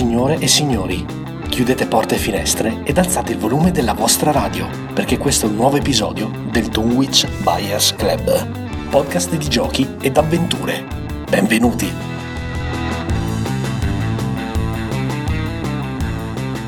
Signore e signori, chiudete porte e finestre ed alzate il volume della vostra radio, perché questo è un nuovo episodio del Dunwich Buyers Club, podcast di giochi ed avventure. Benvenuti!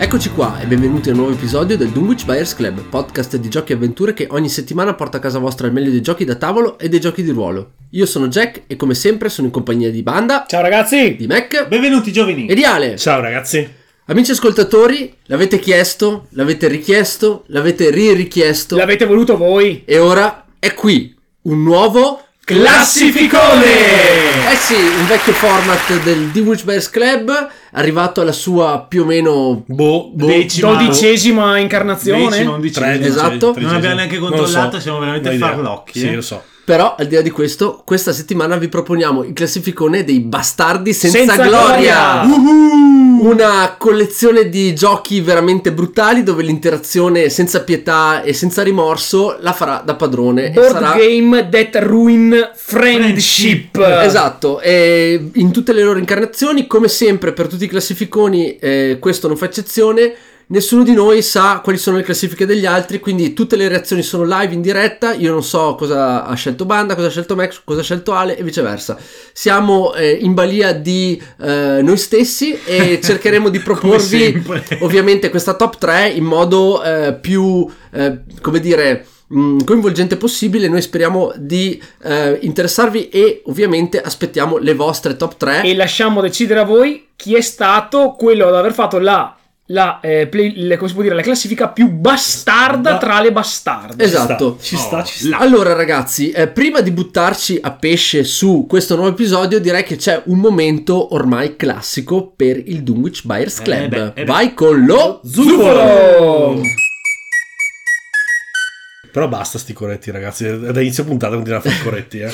Eccoci qua e benvenuti a un nuovo episodio del Dunwich Buyers Club, podcast di giochi e avventure che ogni settimana porta a casa vostra il meglio dei giochi da tavolo e dei giochi di ruolo. Io sono Jack e come sempre sono in compagnia di Banda, Ciao ragazzi! di Mac Benvenuti giovani! e di Ale. Ciao ragazzi. Amici ascoltatori, l'avete chiesto, l'avete richiesto, l'avete ri-richiesto L'avete voluto voi! e ora è qui un nuovo Classificone! Eh sì, un vecchio format del Dunwich Buyers Club, arrivato alla sua più o meno Boh, boh, Decima, dodicesima incarnazione? Decima, undicesima. Tre, Esatto. tredicesimo. Non abbiamo neanche controllato, lo siamo veramente farlocchi, Sì, eh. lo so. Però, al di là di questo, questa settimana vi proponiamo il classificone dei bastardi senza, Senza gloria. gloria. Una collezione di giochi veramente brutali dove l'interazione senza pietà e senza rimorso la farà da padrone. Board sarà... Game That Ruin Friendship! Esatto, e in tutte le loro incarnazioni, come sempre per tutti i classificoni, eh, questo non fa eccezione. Nessuno di noi sa quali sono le classifiche degli altri, quindi tutte le reazioni sono live in diretta. Io non so cosa ha scelto Banda, cosa ha scelto Max, cosa ha scelto Ale e viceversa. Siamo eh, in balia di eh, noi stessi e cercheremo di proporvi ovviamente questa top 3 in modo eh, più, eh, come dire, mh, coinvolgente possibile. Noi speriamo di eh, interessarvi e ovviamente aspettiamo le vostre top 3. E lasciamo decidere a voi chi è stato quello ad aver fatto la, la, eh, play- le- come si può dire, la classifica più bastarda Ba- tra le bastarde. Esatto. Ci sta, ci sta. Allora ragazzi, eh, prima di buttarci a pesce su questo nuovo episodio, direi che c'è un momento ormai classico per il Dunwich Buyers Eh Club. beh, eh beh. Vai con lo Zufolo! Però basta sti corretti ragazzi. Da inizio puntata continuiamo a fare i corretti, eh.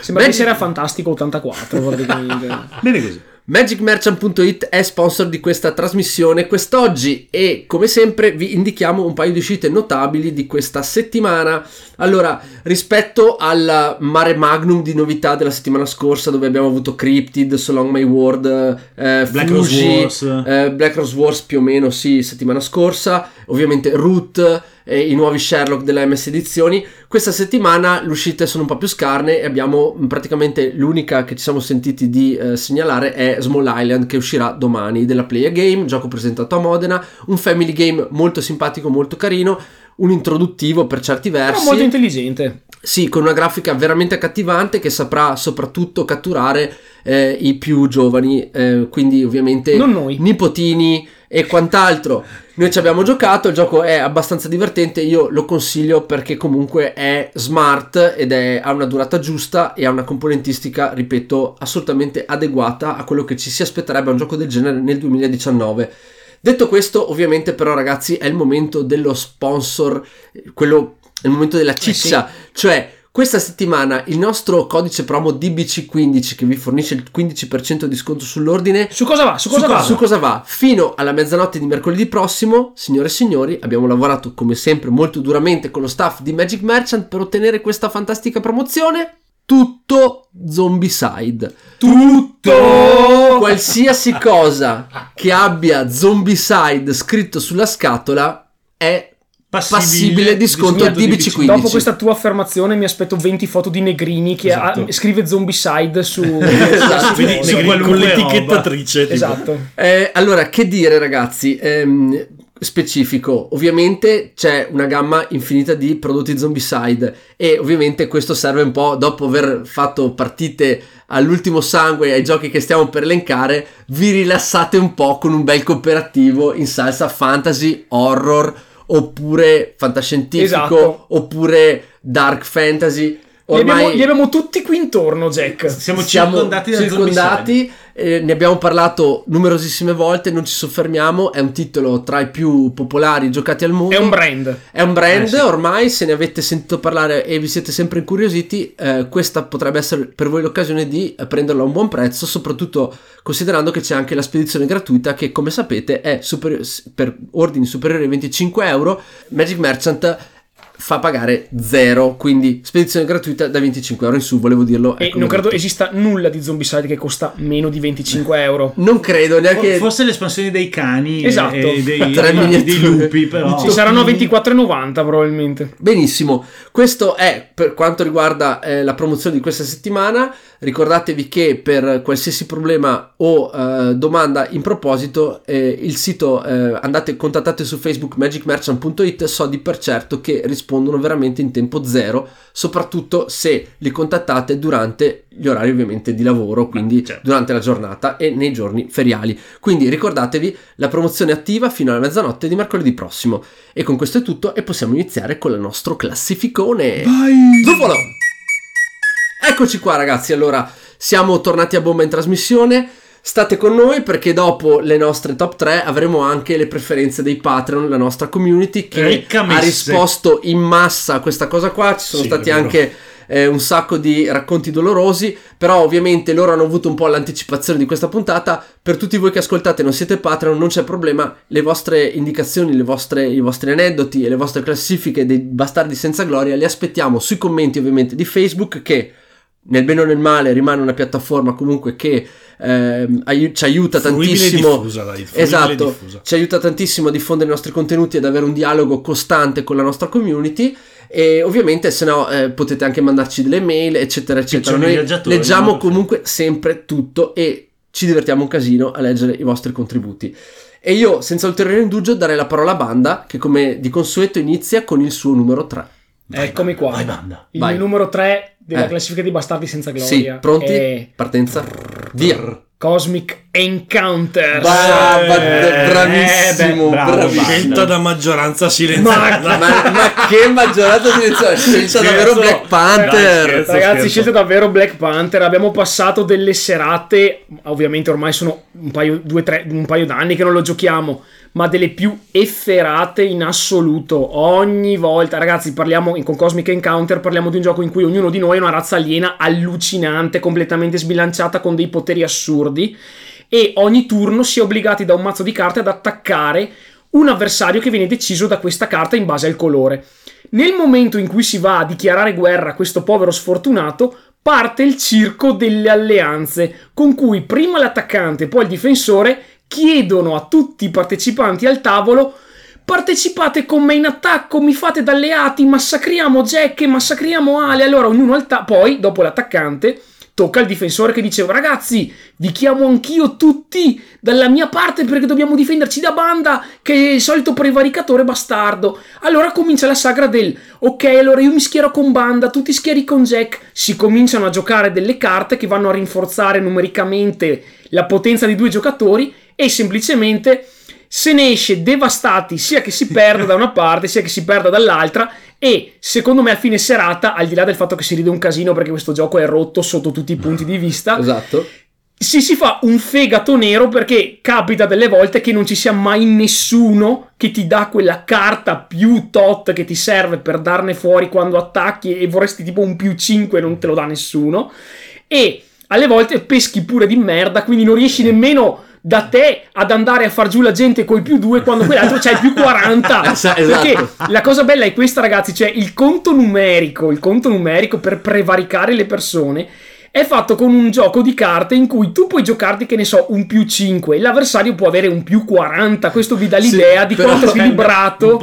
Sembra Beh, che era fantastico 84 praticamente. Bene così. MagicMerchant.it è sponsor di questa trasmissione quest'oggi e come sempre vi indichiamo un paio di uscite notabili di questa settimana. Allora, rispetto al mare magnum di novità della settimana scorsa dove abbiamo avuto Cryptid, So Long My World, eh, Black Fuji, Rose Wars. eh, Black Rose Wars più o meno, sì, settimana scorsa, ovviamente Root e i nuovi Sherlock della MS Edizioni. Questa settimana le uscite sono un po' più scarne e abbiamo praticamente l'unica che ci siamo sentiti di eh, segnalare è Small Island che uscirà domani della Play a Game, gioco presentato a Modena, un family game molto simpatico, molto carino, un introduttivo per certi Però versi. molto intelligente. Sì, con una grafica veramente accattivante che saprà soprattutto catturare eh, i più giovani, eh, quindi ovviamente nipotini e quant'altro. Noi ci abbiamo giocato, il gioco è abbastanza divertente, io lo consiglio perché comunque è smart ed è, ha una durata giusta e ha una componentistica, ripeto, assolutamente adeguata a quello che ci si aspetterebbe a un gioco del genere nel 2019. Detto questo, ovviamente però ragazzi è il momento dello sponsor, eh, quello è il momento della ciccia, cioè questa settimana il nostro codice promo DBC15 che vi fornisce il 15% di sconto sull'ordine Su cosa va? Su cosa va? su cosa va? Fino alla mezzanotte di mercoledì prossimo, signore e signori, abbiamo lavorato come sempre molto duramente con lo staff di Magic Merchant per ottenere questa fantastica promozione. Tutto Zombicide. Tutto! Qualsiasi cosa che abbia Zombicide scritto sulla scatola è passibile di sconto Scusa, DBC15. Dopo questa tua affermazione mi aspetto 20 foto di negrini che Esatto. ha- scrive zombicide su... Esatto. Vedi, su con qualunque l'etichettatrice. Esatto. Eh, allora, che dire ragazzi? Ehm, specifico, ovviamente c'è una gamma infinita di prodotti zombicide e ovviamente questo serve un po' dopo aver fatto partite all'ultimo sangue ai giochi che stiamo per elencare, vi rilassate un po' con un bel cooperativo in salsa fantasy, horror oppure fantascientifico Esatto. oppure dark fantasy. Li abbiamo, Ormai li abbiamo tutti qui intorno, Jack. Siamo, siamo circondati da circondati, eh, ne abbiamo parlato numerosissime volte, non ci soffermiamo, è un titolo tra i più popolari giocati al mondo. È un brand. È un brand, Eh, sì. ormai se ne avete sentito parlare e vi siete sempre incuriositi, eh, questa potrebbe essere per voi l'occasione di eh, prenderlo a un buon prezzo, soprattutto considerando che c'è anche la spedizione gratuita che come sapete è superi- per ordini superiori ai 25 euro. Magic Merchant fa pagare zero, quindi spedizione gratuita da 25 euro in su, volevo dirlo. E ecco, non credo detto. esista nulla di Zombicide che costa meno di 25 euro. Non credo neanche... Forse l'espansione dei cani Esatto. e dei, Tre dei miniature. lupi, però. Ci saranno a 24,90 probabilmente. Benissimo, questo è per quanto riguarda eh, la promozione di questa settimana. Ricordatevi che per qualsiasi problema o eh, domanda in proposito, eh, il sito eh, andate contattate su Facebook magicmerchant.it. So di per certo che rispondono veramente in tempo zero, soprattutto se li contattate durante gli orari ovviamente di lavoro, quindi certo. durante la giornata e nei giorni feriali. Quindi ricordatevi la promozione attiva fino alla mezzanotte di mercoledì prossimo. E con questo è tutto e possiamo iniziare con il nostro classificone. Zufolo! Eccoci qua ragazzi, allora siamo tornati a bomba in trasmissione. State con noi perché dopo le nostre top 3 avremo anche le preferenze dei Patreon, la nostra community che ha risposto in massa a questa cosa qua. Ci sono Sì, stati anche eh, un sacco di racconti dolorosi, però ovviamente loro hanno avuto un po' l'anticipazione di questa puntata. Per tutti voi che ascoltate e non siete Patreon, non c'è problema, le vostre indicazioni, le vostre- i vostri aneddoti e le vostre classifiche dei bastardi senza gloria li aspettiamo sui commenti ovviamente di Facebook che nel bene o nel male rimane una piattaforma comunque che ehm, ai- ci aiuta Fruibile tantissimo diffusa, dai, esatto ci aiuta tantissimo a diffondere i nostri contenuti ed avere un dialogo costante con la nostra community e ovviamente se no eh, potete anche mandarci delle mail eccetera eccetera. Noi leggiamo no? comunque sempre tutto e ci divertiamo un casino a leggere i vostri contributi. E io senza ulteriore indugio darei la parola a Banda che come di consueto inizia con il suo numero 3 Eccomi qua. Vai, banda. Il Vai. numero 3 della Eh. classifica dei bastardi senza gloria. sì pronti? È partenza via Cosmic Encounters. Brava, Eh, bravissimo, eh, beh, bravo, bravissimo. Scelta da maggioranza silenziosa. Ma- ma, ma che maggioranza silenziosa scelta Scherzo. davvero Black Panther Scherzo, Ragazzi, scherzo. scelte davvero Black Panther. Abbiamo passato delle serate, ovviamente ormai sono un paio, due, tre, un paio d'anni che non lo giochiamo, ma delle più efferate in assoluto. Ogni volta, ragazzi, parliamo con Cosmic Encounter, parliamo di un gioco in cui ognuno di noi è una razza aliena allucinante, completamente sbilanciata con dei poteri assurdi. E ogni turno si è obbligati da un mazzo di carte ad attaccare un avversario che viene deciso da questa carta in base al colore. Nel momento in cui si va a dichiarare guerra a questo povero sfortunato, parte il circo delle alleanze, con cui prima l'attaccante e poi il difensore chiedono a tutti i partecipanti al tavolo partecipate con me in attacco, mi fate da alleati, massacriamo Jack massacriamo Ale. Allora ognuno al ta- poi, dopo l'attaccante, tocca al difensore che diceva ragazzi, vi chiamo anch'io tutti dalla mia parte perché dobbiamo difenderci da banda che è il solito prevaricatore bastardo. Allora comincia la sagra del ok, allora io mi schiero con banda, tu ti schieri con Jack. Si cominciano a giocare delle carte che vanno a rinforzare numericamente la potenza di due giocatori e semplicemente se ne esce devastati sia che si perda da una parte sia che si perda dall'altra e secondo me a fine serata al di là del fatto che si ride un casino perché questo gioco è rotto sotto tutti i punti di vista esatto. si si fa un fegato nero perché capita delle volte che non ci sia mai nessuno che ti dà quella carta più tot che ti serve per darne fuori quando attacchi e vorresti tipo un più 5 e non te lo dà nessuno. E alle volte peschi pure di merda quindi non riesci nemmeno da te ad andare a far giù la gente coi più 2 quando quell'altro c'ha il più 40 Esatto. perché la cosa bella è questa ragazzi cioè il conto numerico il conto numerico per prevaricare le persone è fatto con un gioco di carte in cui tu puoi giocarti, che ne so, un più 5 e l'avversario può avere un più 40. Questo vi dà l'idea di però quanto è equilibrato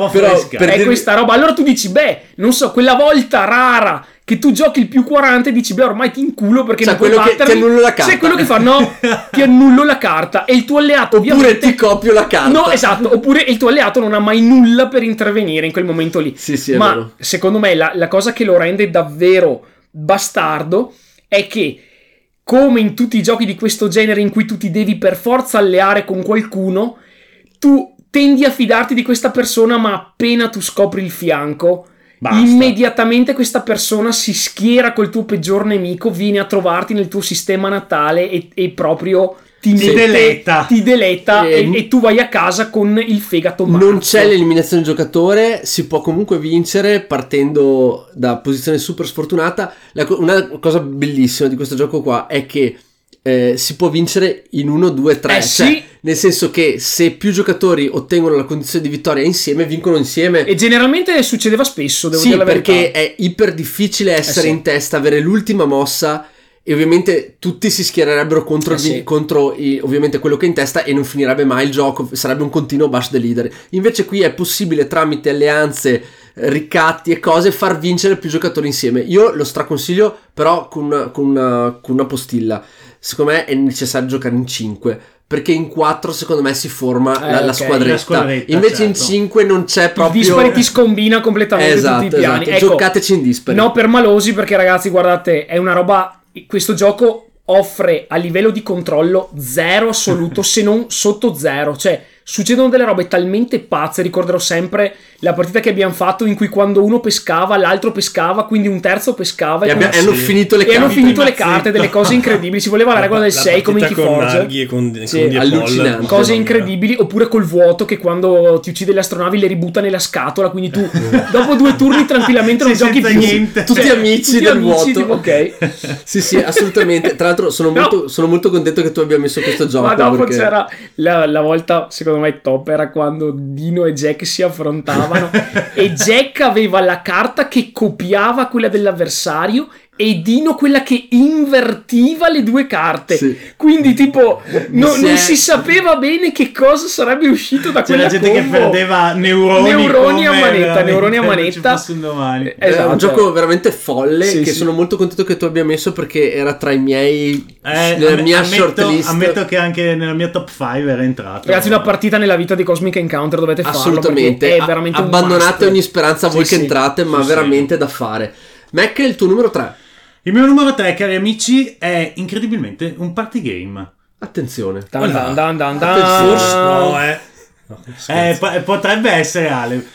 è questa roba. Allora tu dici, beh, non so, quella volta rara che tu giochi il più 40 e dici, beh, ormai ti inculo perché Cioè, non puoi quello che- battermi. ti annullo la carta. C'è quello che fa, no, ti annullo la carta e il tuo alleato oppure ovviamente... ti copio la carta No, esatto, oppure il tuo alleato non ha mai nulla per intervenire in quel momento lì. Sì, sì, è Ma vero. secondo me la, la cosa che lo rende davvero bastardo è che, come in tutti i giochi di questo genere in cui tu ti devi per forza alleare con qualcuno, tu tendi a fidarti di questa persona, ma appena tu scopri il fianco, Basta. immediatamente questa persona si schiera col tuo peggior nemico, viene a trovarti nel tuo sistema natale e, e proprio ti, mette- deletta. ti deletta E- e, e tu vai a casa con il fegato non marzo. c'è l'eliminazione del giocatore, si può comunque vincere partendo da posizione super sfortunata. La una cosa bellissima di questo gioco qua è che eh, si può vincere in 1, 2, 3. Eh sì. nel senso che se più giocatori ottengono la condizione di vittoria insieme, vincono insieme. E generalmente succedeva spesso, devo sì, dire la verità. perché è iper difficile essere Eh sì. in testa, avere l'ultima mossa. E ovviamente tutti si schiererebbero contro, Eh sì. contro i- ovviamente quello che è in testa e non finirebbe mai il gioco, sarebbe un continuo bash the leader. Invece qui è possibile tramite alleanze, eh, ricatti e cose far vincere più giocatori insieme. Io lo straconsiglio però con una, con una- con una postilla. Secondo me è necessario giocare in 5. Perché in 4 secondo me si forma Eh, la, la ok, squadretta. la squadretta, Invece in certo. 5 non c'è Il proprio... dispari ti scombina completamente Esatto, tutti i piani. esatto. Ecco, Giocateci in dispari. No, per malosi, perché ragazzi, guardate, è una roba. Questo gioco offre a livello di controllo zero assoluto, se non sotto zero. Cioè, succedono delle robe talmente pazze. Ricorderò sempre la partita che abbiamo fatto in cui quando uno pescava, l'altro pescava, quindi un terzo pescava. E E, abbia- con- hanno finito le e hanno carte. finito le carte, delle cose incredibili. Si voleva la regola del 6 come in Keyforge. E con, Sì, con allucinante. Cose incredibili, oppure col vuoto che quando ti uccide le astronavi le ributta nella scatola, quindi tu dopo due turni tranquillamente non Sì, giochi più. niente. Tutti Cioè, amici tutti del amici, vuoto. tipo, ok. Sì, sì, assolutamente. Tra l'altro sono, No. molto, sono molto contento che tu abbia messo questo gioco. Ma dopo perché- c'era la, la volta, secondo me, top era quando Dino e Jack si affrontavano e Jack aveva la carta che copiava quella dell'avversario e Dino quella che invertiva le due carte. Sì. Quindi, tipo, no- non si sapeva bene che cosa sarebbe uscito da C'era quella gente che combo. perdeva neuroni, Neuroni a manetta, neuroni a manetta. Eh, È Esatto. un gioco veramente folle Sì, che sì. sono molto contento che tu abbia messo perché era tra i miei Eh, nella amm- mia ammetto, shortlist. ammetto che anche nella mia top 5 era entrato. Ragazzi, una partita nella vita di Cosmic Encounter dovete farlo. Assolutamente. È A- veramente un Abbandonate ogni speranza voi Sì, che sì. entrate, ma Sì, sì. veramente da fare. Mac è il tuo numero 3. Il mio numero 3, cari amici, è incredibilmente un party game. Attenzione. Dan, dan, dan, dan, dan. Forse no, eh. No, Eh, potrebbe essere Ale.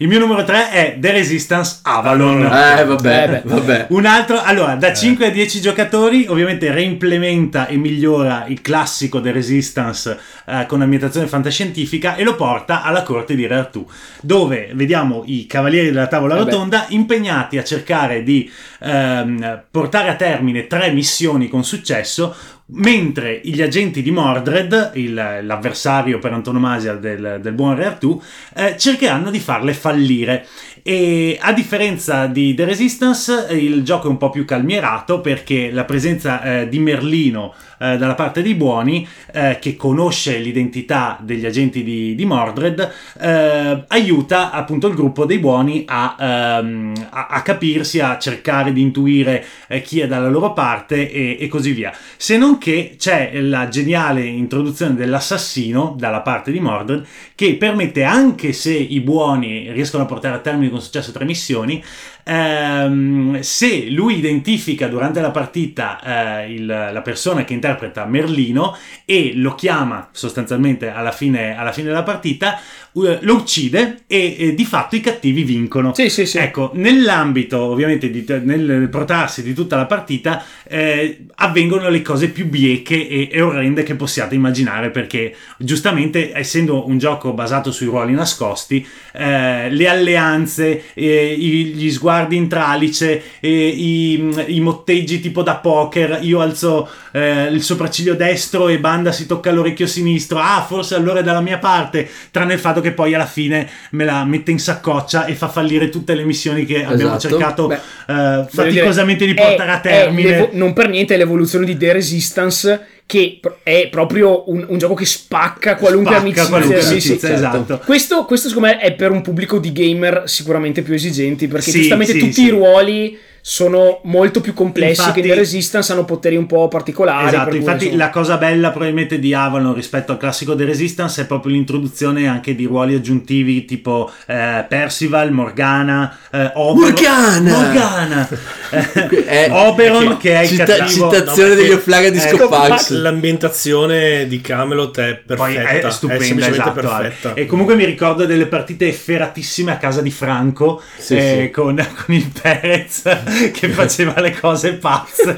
Il mio numero 3 è The Resistance Avalon. Eh, vabbè, Eh, beh. vabbè. Un altro, allora, da 5 a 10 giocatori, ovviamente reimplementa e migliora il classico The Resistance eh, con ambientazione fantascientifica e lo porta alla corte di Re Artù, dove vediamo i cavalieri della tavola Eh rotonda impegnati a cercare di ehm, portare a termine tre missioni con successo, mentre gli agenti di Mordred, il- l'avversario per antonomasia del, del buon Re Artù, eh, cercheranno di farle fallire. E a differenza di The Resistance, il gioco è un po' più calmierato perché la presenza eh, di Merlino eh, dalla parte dei buoni, eh, che conosce l'identità degli agenti di, di Mordred, eh, aiuta appunto il gruppo dei buoni a, ehm, a- a capirsi, a cercare di intuire eh, chi è dalla loro parte e, e così via. Se non che c'è la geniale introduzione dell'assassino dalla parte di Mordred che permette anche se i buoni riescono a portare a termine con successo tre missioni, ehm, se lui identifica durante la partita eh, il- la persona che interpreta Merlino e lo chiama sostanzialmente alla fine, alla fine della partita, eh, lo uccide e, e di fatto i cattivi vincono. Sì, sì, sì. Ecco, nell'ambito ovviamente di, nel protrarsi di tutta la partita eh, avvengono le cose più bieche e, e orrende che possiate immaginare perché giustamente essendo un gioco basato sui ruoli nascosti eh, le alleanze eh, i- gli sguardi in tralice eh, i, i motteggi tipo da poker io alzo eh, il sopracciglio destro e Banda si tocca l'orecchio sinistro ah forse allora è dalla mia parte tranne il fatto che poi alla fine me la mette in saccoccia e fa fallire tutte le missioni che abbiamo Esatto. cercato Beh, eh, Voglio dire, faticosamente di è- portare a è termine l'evo- non per niente è l'evoluzione di The Resistance che è proprio un, un gioco che spacca qualunque Spacca amicizia. qualunque sì, amicizia, sì. esatto. Questo, questo secondo me è per un pubblico di gamer sicuramente più esigenti perché Sì, giustamente tutti i ruoli sono molto più complessi Infatti- che in The Resistance hanno poteri un po' particolari. Esatto, infatti la cosa bella probabilmente di Avalon rispetto al classico The Resistance è proprio l'introduzione anche di ruoli aggiuntivi tipo eh, Percival, Morgana, eh, Oberon. Morgana! Morgana! Eh, Eh, Oberon che è il cita- cattivo... citazione no, degli Offlaga di eh, Scopax. L'ambientazione di Camelot è perfetta. È stupenda, semplicemente esatto, Ale. perfetta. E comunque mi ricordo delle partite efferatissime a casa di Franco Sì, eh, sì. Con, con il Perez che faceva le cose pazze.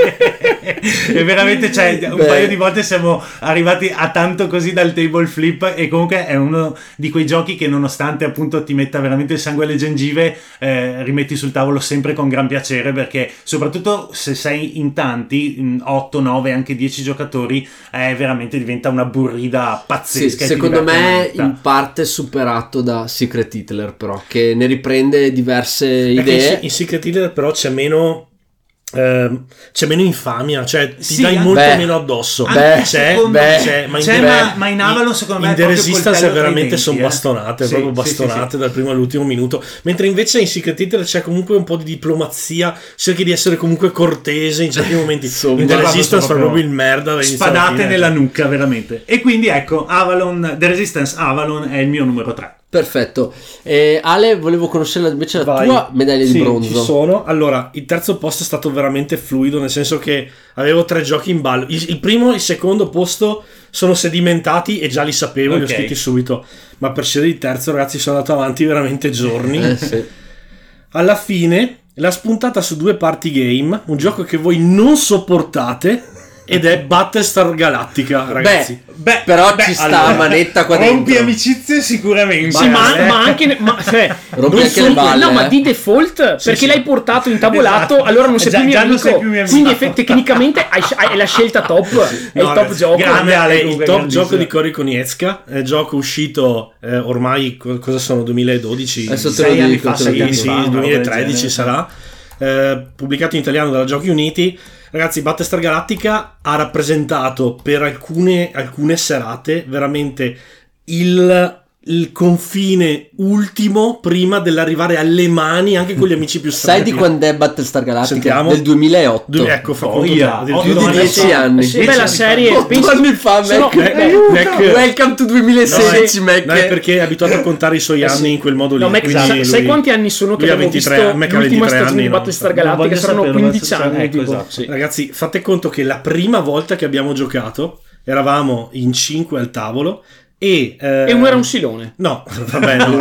e veramente, cioè, un Beh. paio di volte siamo arrivati a tanto così dal table flip. E comunque è uno di quei giochi che, nonostante appunto ti metta veramente il sangue alle gengive, eh, rimetti sul tavolo sempre con gran piacere. Perché, soprattutto se sei in tanti, 8, 9, anche 10 giocatori, eh, veramente diventa una burrida Sì, pazzesca. ti secondo me in parte superato da Secret Hitler però, che ne riprende diverse Perché idee. in, in Secret Hitler però c'è meno ehm, c'è meno infamia, cioè ti Sì, dai molto beh, meno addosso. beh, c'è, beh, c'è, ma in, c'è, beh, ma- in Avalon secondo me in The Resistance veramente sono eh. bastonate, Sì, proprio bastonate sì. dal primo all'ultimo minuto. Mentre invece in Secret Hitler c'è comunque un po' di diplomazia, cerchi di essere comunque cortese in certi momenti. Insomma, in The Resistance fa proprio proprio il merda. spadate nella nuca veramente e quindi ecco Avalon The Resistance Avalon è il mio numero 3 Perfetto. E Ale, volevo conoscere invece la Vai. tua medaglia Sì, di Ci bronzo. sono. Allora, il terzo posto è stato veramente fluido, nel senso che avevo tre giochi in ballo. Il, il primo e il secondo posto sono sedimentati e già li sapevo, li ho scritti subito. Ma per scegliere il terzo, ragazzi, sono andato avanti veramente giorni. Eh, sì. Alla fine l'ha spuntata su due party game, un gioco che voi non sopportate. Ed è Battlestar Galactica, ragazzi. Beh, però ci sta a manetta qua rompi dentro. amicizie sicuramente Sì, ma, eh. ma anche. Ma, cioè, Rompi anche le balle, No, ma eh. di default, perché sì. l'hai portato in tavolato, Esatto. allora non sei Già- più mio già non amico. sei più mio amico. Quindi eff- tecnicamente hai, hai la scelta top. è il No, top ragazzi, gioco. grande. Ale, è il top grandissimo. gioco di Cory Konietzka, è gioco uscito eh, ormai co- cosa sono 2012 Adesso te lo Sei anni dico, sì, fa, una roba del 2013 genere. sarà eh, pubblicato in italiano dalla Giochi Uniti ragazzi Battlestar Galactica ha rappresentato per alcune, alcune serate veramente il, il confine ultimo prima dell'arrivare alle mani anche con gli amici più Sai stretti di quando è Battlestar Galactica? Sentiamo. Del 2008. Du- ecco fa Oh, yeah. più di anni 10 fa. anni. Sì, beh, la serie. 8 pensi- anni fa, Mac. beh, Mac- Welcome to 2016, No, Mac. no, è perché è abituato a contare i suoi Eh anni sì. in quel modo lì No, Mac, sai, lui- sai quanti anni sono che abbiamo 23, visto Mac l'ultima 23 stagione anni, di no. Battlestar Galactica? Saranno saperlo, 15 adesso- anni. ecco, tipo. esatto. Ragazzi, fate conto che la prima volta che abbiamo giocato eravamo in 5 al tavolo e... eh, E uno era un silone. No, vabbè, no.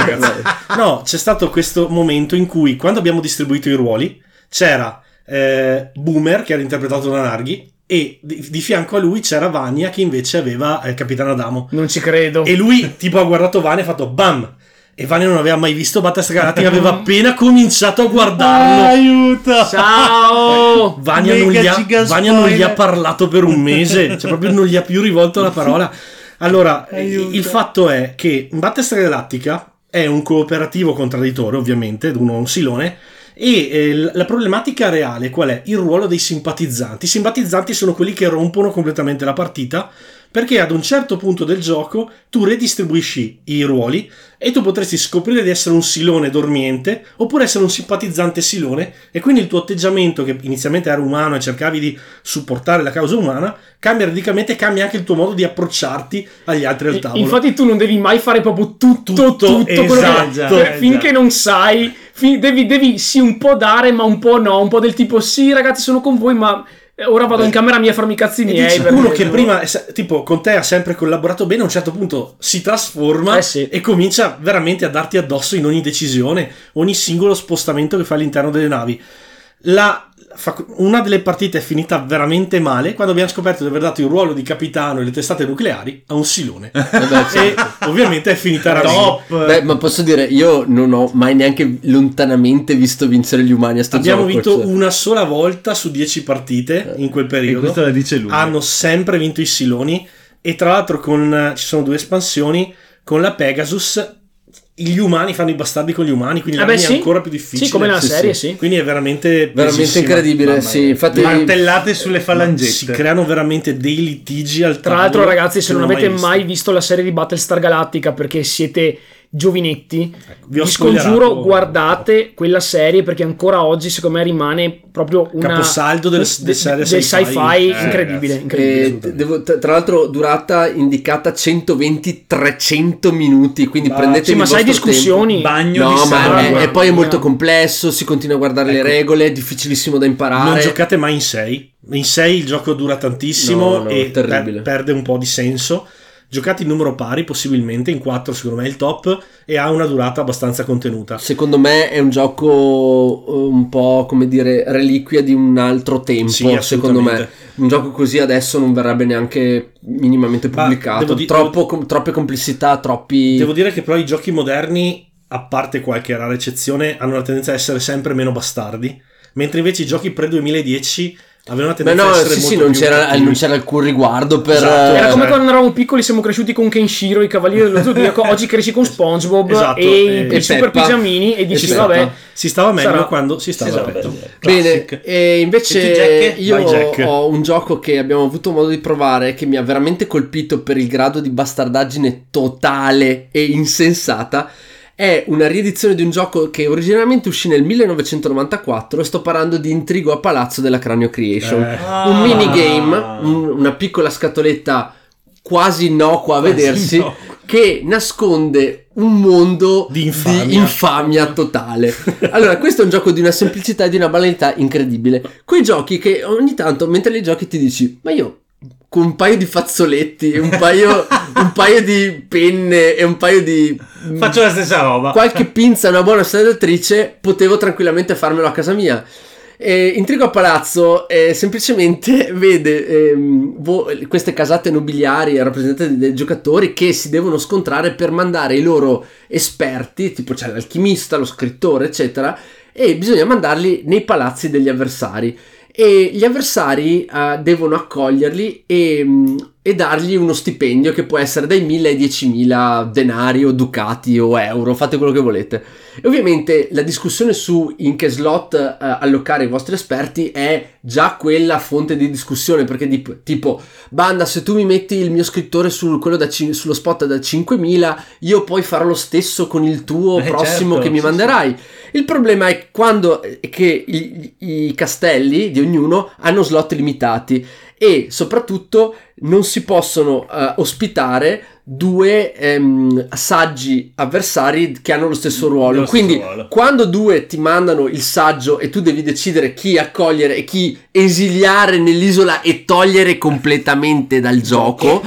No, c'è stato questo momento in cui quando abbiamo distribuito i ruoli c'era eh, Boomer che era interpretato da Narghi e di, di fianco a lui c'era Vania che invece aveva eh, Capitano Adamo. Non ci credo. E lui tipo ha guardato Vania e ha fatto BAM! E Vania non aveva mai visto Battlestar Galactica, aveva appena cominciato a guardarlo. aiuto Ciao! Vania non, ha, Vania non gli ha parlato per un mese, cioè proprio non gli ha più rivolto la parola. Allora, Aiuto. il fatto è che Battlestar Galactica è un cooperativo contradditore, ovviamente, uno un silone, e eh, la problematica reale qual è? Il ruolo dei simpatizzanti. I simpatizzanti sono quelli che rompono completamente la partita perché ad un certo punto del gioco tu redistribuisci i ruoli e tu potresti scoprire di essere un silone dormiente oppure essere un simpatizzante silone e quindi il tuo atteggiamento che inizialmente era umano e cercavi di supportare la causa umana cambia radicalmente e cambia anche il tuo modo di approcciarti agli altri al tavolo. Infatti, tu non devi mai fare proprio tutto, tutto, Tutto, esatto, che esatto. finché non sai. fi- devi, devi sì un po' dare, ma un po' no. Un po' del tipo, sì, ragazzi, sono con voi, ma ora vado in camera mia a farmi i cazzi miei. perché uno che prima tipo con te ha sempre collaborato bene a un certo punto si trasforma Eh sì. e comincia veramente a darti addosso in ogni decisione ogni singolo spostamento che fa all'interno delle navi La- una delle partite è finita veramente male quando abbiamo scoperto di aver dato il ruolo di capitano e le testate nucleari a un silone Vabbè, sì. e ovviamente è finita raramente top Beh, ma posso dire, io non ho mai neanche lontanamente visto vincere gli umani a sto abbiamo gioco. vinto cioè. una sola volta su 10 partite in quel e periodo questo la dice lui hanno sempre vinto i siloni e tra l'altro con, ci sono due espansioni con la Pegasus gli umani fanno i bastardi con gli umani quindi Eh la beh, sì. è ancora più difficile Sì, come nella Sì, serie, sì. sì. quindi è veramente Veramente incredibile, sì. Infatti, martellate sulle si falangette creano veramente dei litigi al Tra l'altro, ragazzi, se non ho avete visto. mai visto la serie di Battlestar Galactica perché siete giovinetti, Ecco, vi ho vi scongiuro, guardate quella serie perché ancora oggi, secondo me, rimane proprio una Caposaldo del- de- del del sci-fi. sci-fi Eh, incredibile. incredibile. eh, devo- tra l'altro durata indicata 120-300 minuti, quindi Ma- prendete Sì, ma sai discussioni? bagno No, di ma sangue è- e poi è molto complesso, si continua a guardare le Ecco. regole, è difficilissimo da non imparare. giocate mai in 6 in 6 il gioco dura tantissimo No, no, e per- perde un po' di senso giocati in numero pari, possibilmente in 4 secondo me è il top e ha una durata abbastanza contenuta. Secondo me è un gioco eh, un po' come dire reliquia di un altro tempo. Sì, secondo me, un gioco così adesso non verrebbe neanche minimamente Ma pubblicato. di- Troppo- com- troppe complessità, troppi. Devo dire che però i giochi moderni, a parte qualche rara eccezione, hanno la tendenza a essere sempre meno bastardi, mentre invece i giochi pre-2010 avevano tendenza no, a essere sì, molto sì, non più c'era, non c'era alcun riguardo per. Esatto. Era eh, come cioè- quando eravamo piccoli, siamo cresciuti con Kenshiro, i Cavalieri dello Zodiaco. Oggi cresci con SpongeBob Esatto, e e- i super pigiamini e dici, E Peppa. vabbè, Si stava meglio Sarà- quando si stava Esatto. peggio. Bene, e invece io Vai, ho un gioco che abbiamo avuto modo di provare che mi ha veramente colpito per il grado di bastardaggine totale e insensata. È una riedizione di un gioco che originalmente uscì nel 1994 e sto parlando di Intrigo a Palazzo della Cranio Creation. Eh, Un Ah. minigame, un- una piccola scatoletta quasi innocua a Quasi vedersi innocua. che nasconde un mondo Di infamia. di infamia totale. Allora, questo è un gioco di una semplicità e di una banalità incredibile. Quei giochi che ogni tanto, mentre li giochi, ti dici: Ma io con un paio di fazzoletti, un paio, un paio di penne e un paio di. Faccio la stessa roba. qualche pinza e una buona sedatrice, potevo tranquillamente farmelo a casa mia. E Intrigo a Palazzo eh, semplicemente vede ehm, vo- queste casate nobiliari rappresentate dai giocatori che si devono scontrare per mandare i loro esperti, tipo c'è l'alchimista, lo scrittore, eccetera, e bisogna mandarli nei palazzi degli avversari. E gli avversari eh, devono accoglierli e, mm, e dargli uno stipendio che può essere dai 1000 ai 10.000 denari o ducati o euro, fate quello che volete. E ovviamente la discussione su in che slot eh, allocare i vostri esperti è già quella fonte di discussione perché di- tipo banda se tu mi metti il mio scrittore da cin- sullo spot da 5000 io poi farò lo stesso con il tuo Eh, prossimo certo, che mi sì, manderai il problema è quando è che i, i castelli di ognuno hanno slot limitati e soprattutto non si possono eh, ospitare due ehm, saggi avversari che hanno lo stesso ruolo. Lo stesso Quindi ruolo. quando due ti mandano il saggio e tu devi decidere chi accogliere e chi esiliare nell'isola e togliere completamente dal gioco.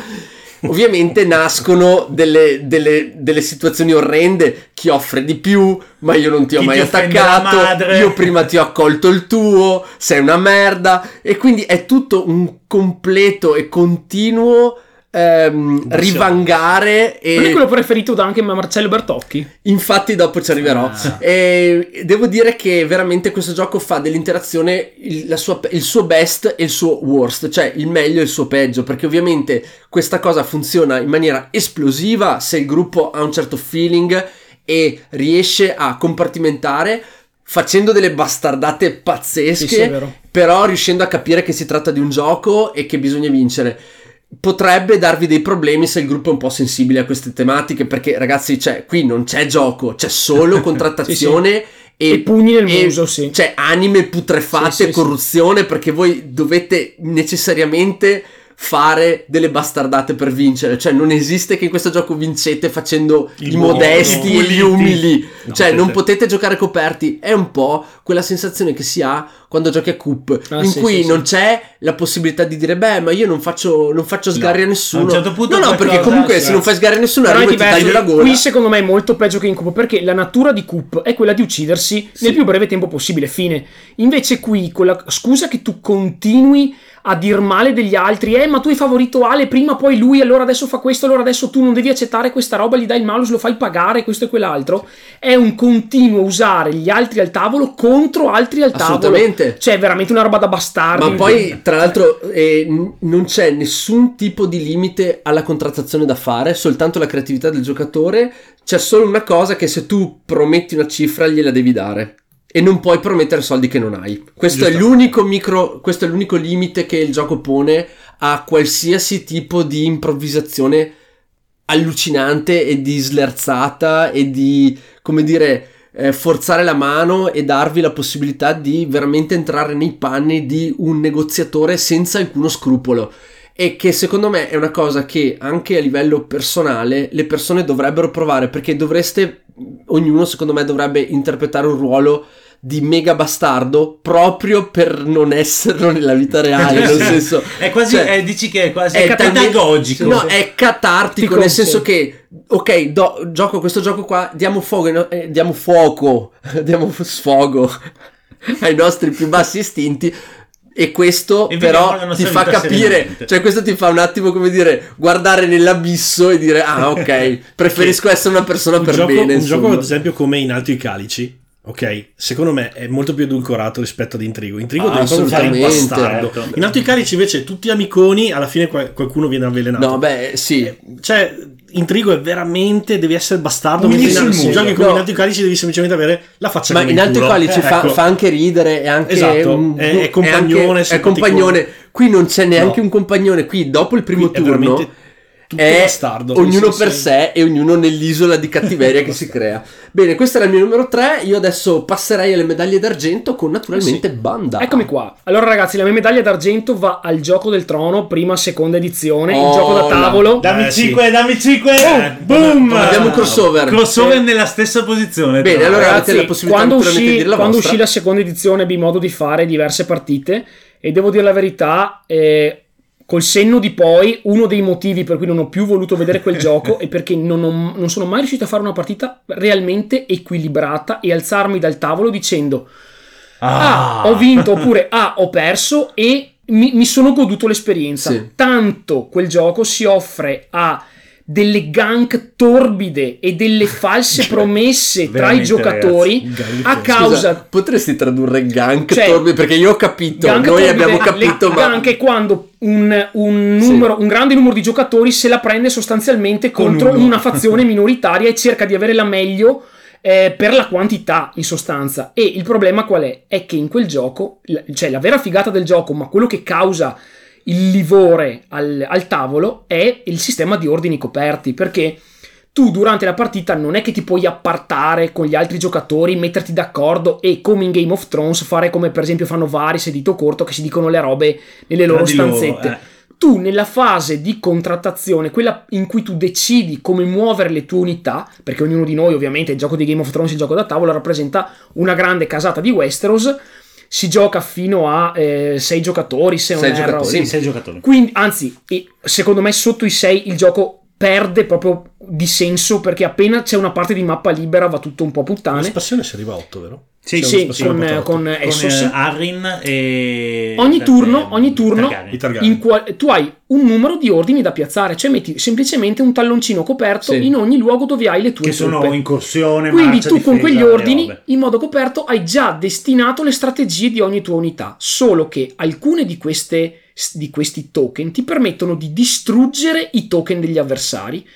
Ovviamente nascono delle, delle- delle situazioni orrende, chi offre di più, ma io non ti ho Chi mai ti attaccato, io prima ti ho accolto il tuo, sei una merda. E quindi è tutto un completo e continuo ehm, rivangare non è e quello preferito da anche Marcello Bertocchi. Infatti dopo ci arriverò. Ah. E devo dire che veramente questo gioco fa dell'interazione il, la sua- il suo best e il suo worst, cioè il meglio e il suo peggio, perché ovviamente questa cosa funziona in maniera esplosiva se il gruppo ha un certo feeling e riesce a compartimentare facendo delle bastardate pazzesche, Sì, sì, però riuscendo a capire che si tratta di un gioco e che bisogna vincere. Potrebbe darvi dei problemi se il gruppo è un po' sensibile a queste tematiche, perché ragazzi, cioè, qui non c'è gioco, c'è solo contrattazione E pugni nel muso, sì. Cioè, anime putrefatte, Sì, sì, sì. corruzione, perché voi dovete necessariamente fare delle bastardate per vincere. Cioè, non esiste che in questo gioco vincete facendo Il i buono, modesti i e gli umili. No, cioè, non potete giocare coperti. È un po' quella sensazione che si ha quando giochi a Coop, Ah, in sì, cui sì, non c'è la possibilità di dire, beh, ma io non faccio, non faccio sgarri a a nessuno. un certo punto no, no, perché comunque sì. se non fai sgarri a nessuno, Però è arrivo e ti taglio la gola. Qui secondo me è molto peggio che in Coop perché la natura di Coop è quella di uccidersi nel più breve tempo possibile, fine. Invece qui con la scusa che tu continui a dir male degli altri, eh ma tu hai favorito Ale, prima poi lui, allora adesso fa questo, allora adesso tu non devi accettare questa roba, gli dai il malus, lo fai pagare, questo e quell'altro, è un continuo usare gli altri al tavolo contro altri al tavolo. Assolutamente. Cioè è veramente una roba da bastardi. Ma poi, tra l'altro, eh, non c'è nessun tipo di limite alla contrattazione da fare, soltanto la creatività del giocatore. C'è solo una cosa che se tu prometti una cifra gliela devi dare. E non puoi promettere soldi che non hai. Questo è micro. Questo è l'unico limite che il gioco pone a qualsiasi tipo di improvvisazione allucinante e di slerzata e di, come dire, eh, forzare la mano e darvi la possibilità di veramente entrare nei panni di un negoziatore senza alcuno scrupolo. E che secondo me è una cosa che anche a livello personale le persone dovrebbero provare perché dovreste, ognuno secondo me dovrebbe interpretare un ruolo di mega bastardo proprio per non esserlo nella vita reale. nel senso, È quasi, cioè, eh, dici che è quasi è talmente- pedagogico. No, è catartico, Ti nel senso che, ok, do- gioco questo gioco qua, diamo fuoco, eh, diamo fuoco, diamo sfogo ai nostri più bassi istinti. E questo E però ti fa capire, serenamente. cioè questo ti fa un attimo come dire, guardare nell'abisso e dire, ah ok, preferisco essere una persona un per gioco, bene. un gioco, insomma. ad esempio, come in Alto i Calici. Ok, secondo me è molto più edulcorato rispetto ad Intrigo. Intrigo Ah, devi fare assolutamente, bastardo. certo. In Alto i Calici invece tutti amiconi, alla fine qual- qualcuno viene avvelenato. No, beh, sì. Cioè, Intrigo è veramente, devi essere bastardo. Mentre in- sul in giochi come No. in Alto i Calici devi semplicemente avere la faccia Ma in altri culo. quali ci Eh, fa, ecco. fa anche ridere, è anche Esatto, un- è- è è compagnone, anche- è compagnone. Qui non c'è neanche No. un compagnone. Qui dopo il primo Qui è turno veramente tutto è bastardo. ognuno Sì, sì, per sì. sé e ognuno nell'isola di cattiveria che si crea. Bene, questo era il mio numero 3. Io adesso passerei alle medaglie d'argento con naturalmente Banda. Eccomi qua. Allora, ragazzi, la mia medaglia d'argento va al gioco del trono, prima, seconda edizione, Oh, il gioco da la- tavolo. Dammi Eh, sì. 5, dammi 5. Eh, boom! Abbiamo un crossover. Crossover nella stessa posizione. Bene, allora- l'altro. avete la possibilità quando, uscì, di dire la quando vostra. uscì la seconda edizione ebbi modo di fare diverse partite e devo dire la verità, eh, col senno di poi, uno dei motivi per cui non ho più voluto vedere quel gioco è perché non, ho- non sono mai riuscito a fare una partita realmente equilibrata e alzarmi dal tavolo dicendo ah, ho vinto oppure ah, ho perso e mi, mi sono goduto l'esperienza. Sì. Tanto quel gioco si offre a delle gank torbide e delle false promesse tra i giocatori ragazzi, a causa Scusa, potresti tradurre gank Cioè, torbi? Perché io ho capito, noi torbide, abbiamo capito, le ma gank è quando un, un Sì. numero, un grande numero di giocatori se la prende sostanzialmente Con contro uno. una fazione minoritaria e cerca di avere la meglio eh, per la quantità in sostanza. E il problema qual è? È che in quel gioco, cioè la vera figata del gioco, ma quello che causa il livore al, al tavolo è il sistema di ordini coperti, perché tu durante la partita non è che ti puoi appartare con gli altri giocatori, metterti d'accordo e come in Game of Thrones fare come per esempio fanno Varys e Dito Corto che si dicono le robe nelle loro di loro, stanzette. eh. Tu nella fase di contrattazione, quella in cui tu decidi come muovere le tue unità, perché ognuno di noi ovviamente il gioco di Game of Thrones, il gioco da tavola rappresenta una grande casata di Westeros, si gioca fino a 6 giocatori se non Sei erro. giocatori, Sì, sei giocatori. Quindi, anzi, secondo me sotto i 6 il gioco perde proprio di senso perché appena c'è una parte di mappa libera va tutto un po' puttane. L'espansione si arriva a 8, vero? Sì, Sì, con, con Con Essos. eh, Arryn e... Ogni turno, eh, ogni turno in qua- tu hai un numero di ordini da piazzare, cioè metti semplicemente un talloncino coperto Sì. in ogni luogo dove hai le tue Che sono truppe. incursione, Quindi marcia, tu con difesa, quegli le ordini, in modo coperto, hai già destinato le strategie di ogni tua unità. Solo che alcune di, queste, di questi token ti permettono di distruggere i token degli avversari,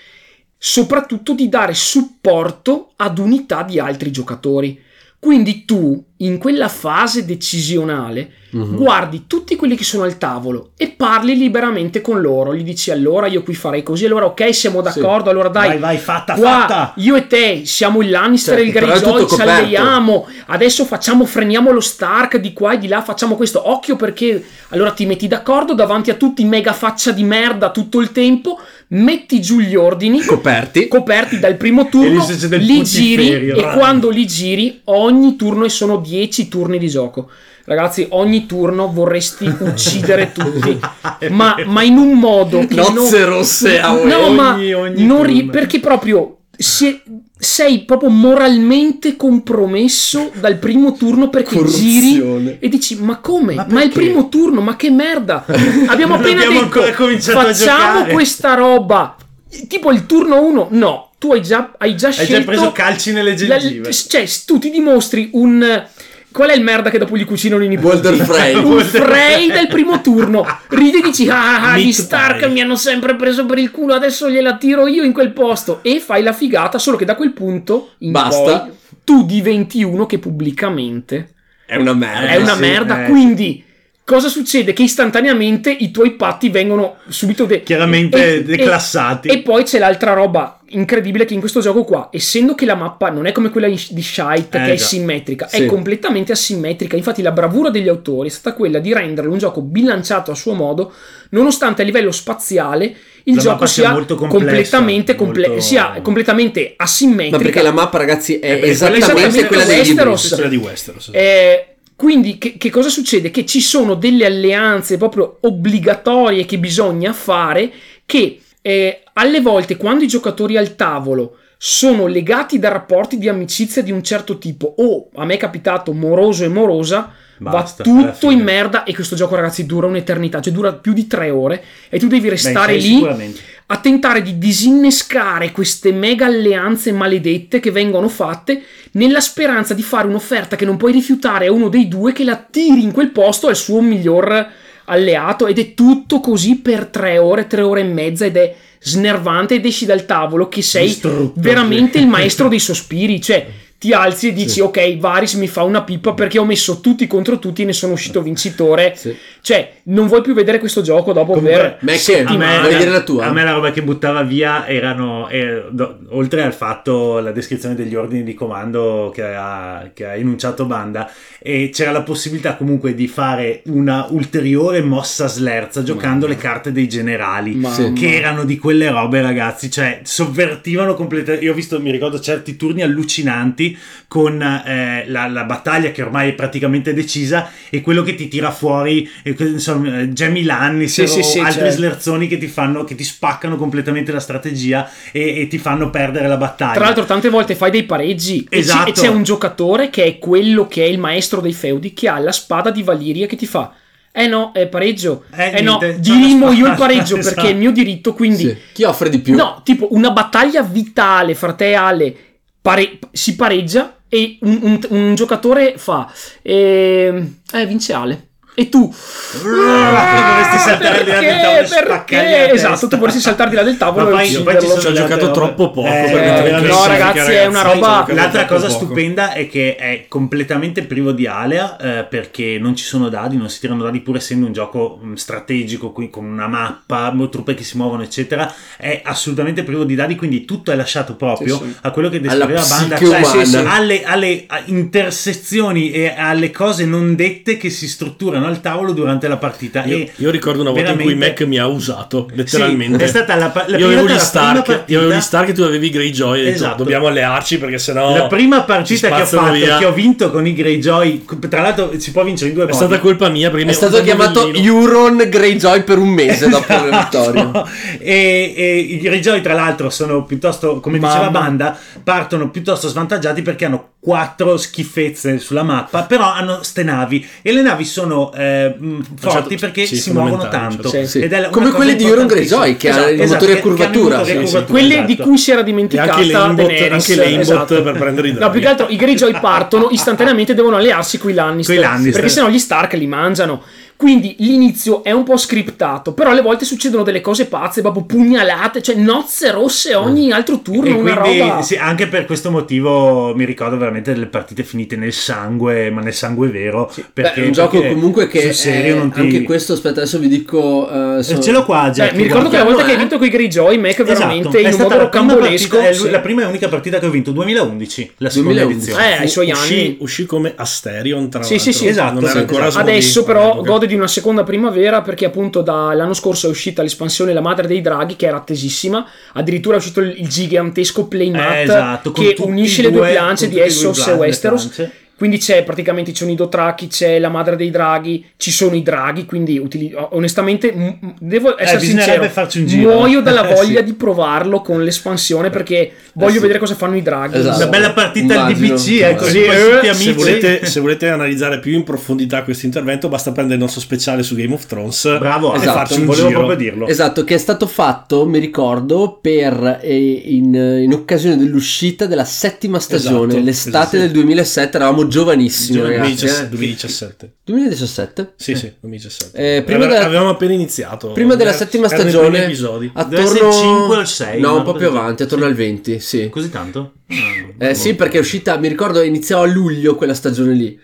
soprattutto di dare supporto ad unità di altri giocatori. Quindi tu, in quella fase decisionale, Mhm. guardi tutti quelli che sono al tavolo e parli liberamente con loro. Gli dici allora io qui farei così, allora ok siamo d'accordo, allora dai, Vai, vai, fatta, qua fatta. io e te siamo il Lannister e il però è Greyjoy, ci alleiamo, adesso facciamo, freniamo lo Stark di qua e di là, facciamo questo, occhio perché allora ti metti d'accordo davanti a tutti, mega faccia di merda tutto il tempo, metti giù gli ordini, coperti. coperti dal primo turno, il li giri e quando li giri ogni turno e sono 10 turni di gioco. Ragazzi, ogni turno vorresti uccidere tutti, ma, ma in un modo che non... Nozze rosse a No, ogni- ma ogni non ri- perché proprio se- sei proprio moralmente compromesso dal primo turno perché giri Corruzione. e dici ma come? Ma Ma, è il primo turno, ma che merda! Abbiamo Non appena abbiamo detto facciamo giocare." questa roba. Tipo il turno 1, no, tu hai già, hai già Hai scelto già preso calci nelle la- gengive. cioè, tu ti dimostri un Qual è il merda che dopo gli cucinano i nipoti? Walter Frey. Un Frey del primo turno. Ridi e dici, ah, ah, gli Meat Stark mi hanno sempre preso per il culo, adesso gliela tiro io in quel posto. E fai la figata, solo che da quel punto in Basta. poi tu diventi uno che pubblicamente È una merda. è una sì, merda. eh. Quindi, cosa succede? Che istantaneamente i tuoi patti vengono subito de- Chiaramente e- e- declassati. E, poi c'è l'altra roba incredibile che in questo gioco qua, essendo che la mappa non è come quella di Shite Eh, che è già. simmetrica, Sì. è completamente asimmetrica. Infatti la bravura degli autori è stata quella di renderlo un gioco bilanciato a suo modo, nonostante a livello spaziale il La gioco sia completamente, comple- molto- sia completamente asimmetrica. Ma perché la mappa, ragazzi, è Eh, esattamente esattamente quella libri. Westeros. Quella di Westeros. Eh, quindi che, che cosa succede? Che ci sono delle alleanze proprio obbligatorie che bisogna fare che eh, alle volte quando i giocatori al tavolo sono legati da rapporti di amicizia di un certo tipo o a me è capitato moroso e morosa Basta, va tutto in merda e questo gioco ragazzi dura un'eternità cioè dura più di tre ore e tu devi Beh, restare sì, lì a tentare di disinnescare queste mega alleanze maledette che vengono fatte nella speranza di fare un'offerta che non puoi rifiutare a uno dei due che la tiri in quel posto al suo miglior alleato ed è tutto così per tre ore, tre ore e mezza ed è snervante ed esci dal tavolo che sei Distrutto, veramente il maestro dei sospiri, cioè ti alzi e dici ok Varis mi fa una pippa perché ho messo tutti contro tutti e ne sono uscito vincitore Sì. cioè non vuoi più vedere questo gioco dopo Comunque, aver Mac, settimane. vuoi dire la tua? A me la roba che buttava via erano, eh, do- oltre al fatto, la descrizione degli ordini di comando che ha, che ha enunciato Banda, e c'era la possibilità comunque di fare una ulteriore mossa slerza giocando le carte dei generali. Ma- Sì. Che erano di quelle robe, ragazzi, cioè sovvertivano completamente. Io ho visto, mi ricordo certi turni allucinanti con eh, la, la battaglia che ormai è praticamente decisa e quello che ti tira fuori, eh, insomma, eh, Jamie Lannister Sì, o sì, altri certo. slerzoni che ti fanno, che ti spaccano completamente la strategia e, e ti fanno perdere la battaglia. Tra l'altro, tante volte fai dei pareggi e ci- Esatto. e c'è un giocatore che è quello che è il maestro dei feudi che ha la spada di Valiria che ti fa. Eh no, è pareggio. Eh, Eh, no, c'è dirimo io il pareggio esatto. perché è il mio diritto. Quindi, Sì. Chi offre di più? no, tipo una battaglia vitale fra te e Ale pare- si pareggia e un, un- un giocatore fa. ehm, Eh, vince Ale. E tu Dovresti saltare di là del tavolo Perché? Esatto, tu vorresti saltare di là del tavolo Ma e poi- poi ci ho giocato troppo poco Eh, No, ragazzi, è una roba- L'altra cosa poco. stupenda è che è completamente privo di alea eh, perché non ci sono dadi, non si tirano dadi pur essendo un gioco mh, strategico qui, con una mappa, truppe che si muovono eccetera, è assolutamente privo di dadi quindi tutto è lasciato proprio Sì, sì. a quello che descriveva Banda, cioè, umana. sì, sì, alle, alle intersezioni e alle cose non dette che si strutturano al tavolo durante la partita. Io, e io ricordo una volta in cui veramente- Mac mi ha usato, letteralmente. Sì, è stata la, la io prima- avevo gli Stark, io avevo gli Stark e tu avevi i Greyjoy e ho detto, Esatto. dobbiamo allearci perché sennò La prima partita che ho fatto, via. che ho vinto con i Greyjoy, tra l'altro si può vincere in due È modi. stata colpa mia perché È mi stato chiamato Euron Greyjoy per un mese dopo la vittoria. e, e i Greyjoy, tra l'altro, sono piuttosto, come Mamma. diceva Banda, partono piuttosto svantaggiati perché hanno quattro schifezze sulla mappa, però hanno ste navi e le navi sono eh, mh, forti certo, perché sì, si muovono tanto. certo. Sì. Ed è una Come quelle di Euron. Greyjoy, che ha Esatto, i esatto, motori a i curvatura. Sì, sì. curvatura, quelle esatto. di cui si era E dimenticata anche l'aimbot, Daenerys, anche l'aimbot esatto. per prendere i No, draghi. più che altro i Greyjoy partono istantaneamente devono allearsi con i Lannister. perché sennò gli Stark li mangiano. Quindi l'inizio è un po' scriptato, però alle volte succedono delle cose pazze, proprio pugnalate, cioè nozze rosse ogni altro turno, E una quindi roba. sì, anche per questo motivo mi ricordo veramente delle partite finite nel sangue, ma nel sangue vero. Perché Beh, è un gioco comunque che serio è- non ti... anche questo, aspetta, adesso vi dico. eh, Eh, sono- Ce l'ho qua, Jack. mi ricordo che la volta che hai eh. vinto con i Greyjoy, Mac veramente Esatto, in è un modo la prima, rocambolesco. è sì. la prima e unica partita che ho vinto 2011, la seconda 2011. edizione. Eh, ai suoi uscì, anni. uscì come Asterion tra Sì, l'altro. sì, sì, esatto, non era sì, ancora esatto. Adesso però gode di una seconda primavera perché appunto dall'anno scorso è uscita l'espansione La Madre dei Draghi che era attesissima, addirittura è uscito il, gigantesco playmat Eh, esatto, che unisce i le due due- con di due Essos e Westeros. piance. Quindi c'è praticamente c'è un Idotraki, c'è la madre dei draghi, ci sono i draghi, quindi utili- onestamente m- devo essere bisognerebbe sincero, farci un giro. muoio dalla Eh, voglia sì. di provarlo con l'espansione perché voglio sì. vedere cosa fanno i draghi. Esatto. Una bella partita al Immagino. DBC, eh, così eh, amici. Se volete, se volete analizzare più in profondità questo intervento, basta prendere il nostro speciale su Game of Thrones Bravo, e esatto, farci un volevo giro. proprio dirlo. Esatto, che è stato fatto, mi ricordo, per eh, in, in occasione dell'uscita della settima stagione, Esatto, l'estate esatto. del 2007, eravamo giovanissimi ragazzi. 2017. eh. 2017. 2017? Sì, sì, 2017. Eh, prima Ave- della- Avevamo appena iniziato. Prima della Era- settima erano i stagione, episodi. Il 5 o il 6, No, un po' più avanti, attorno al 20, sì. Così tanto? Eh, sì, perché è uscita, mi ricordo iniziava a luglio quella stagione lì.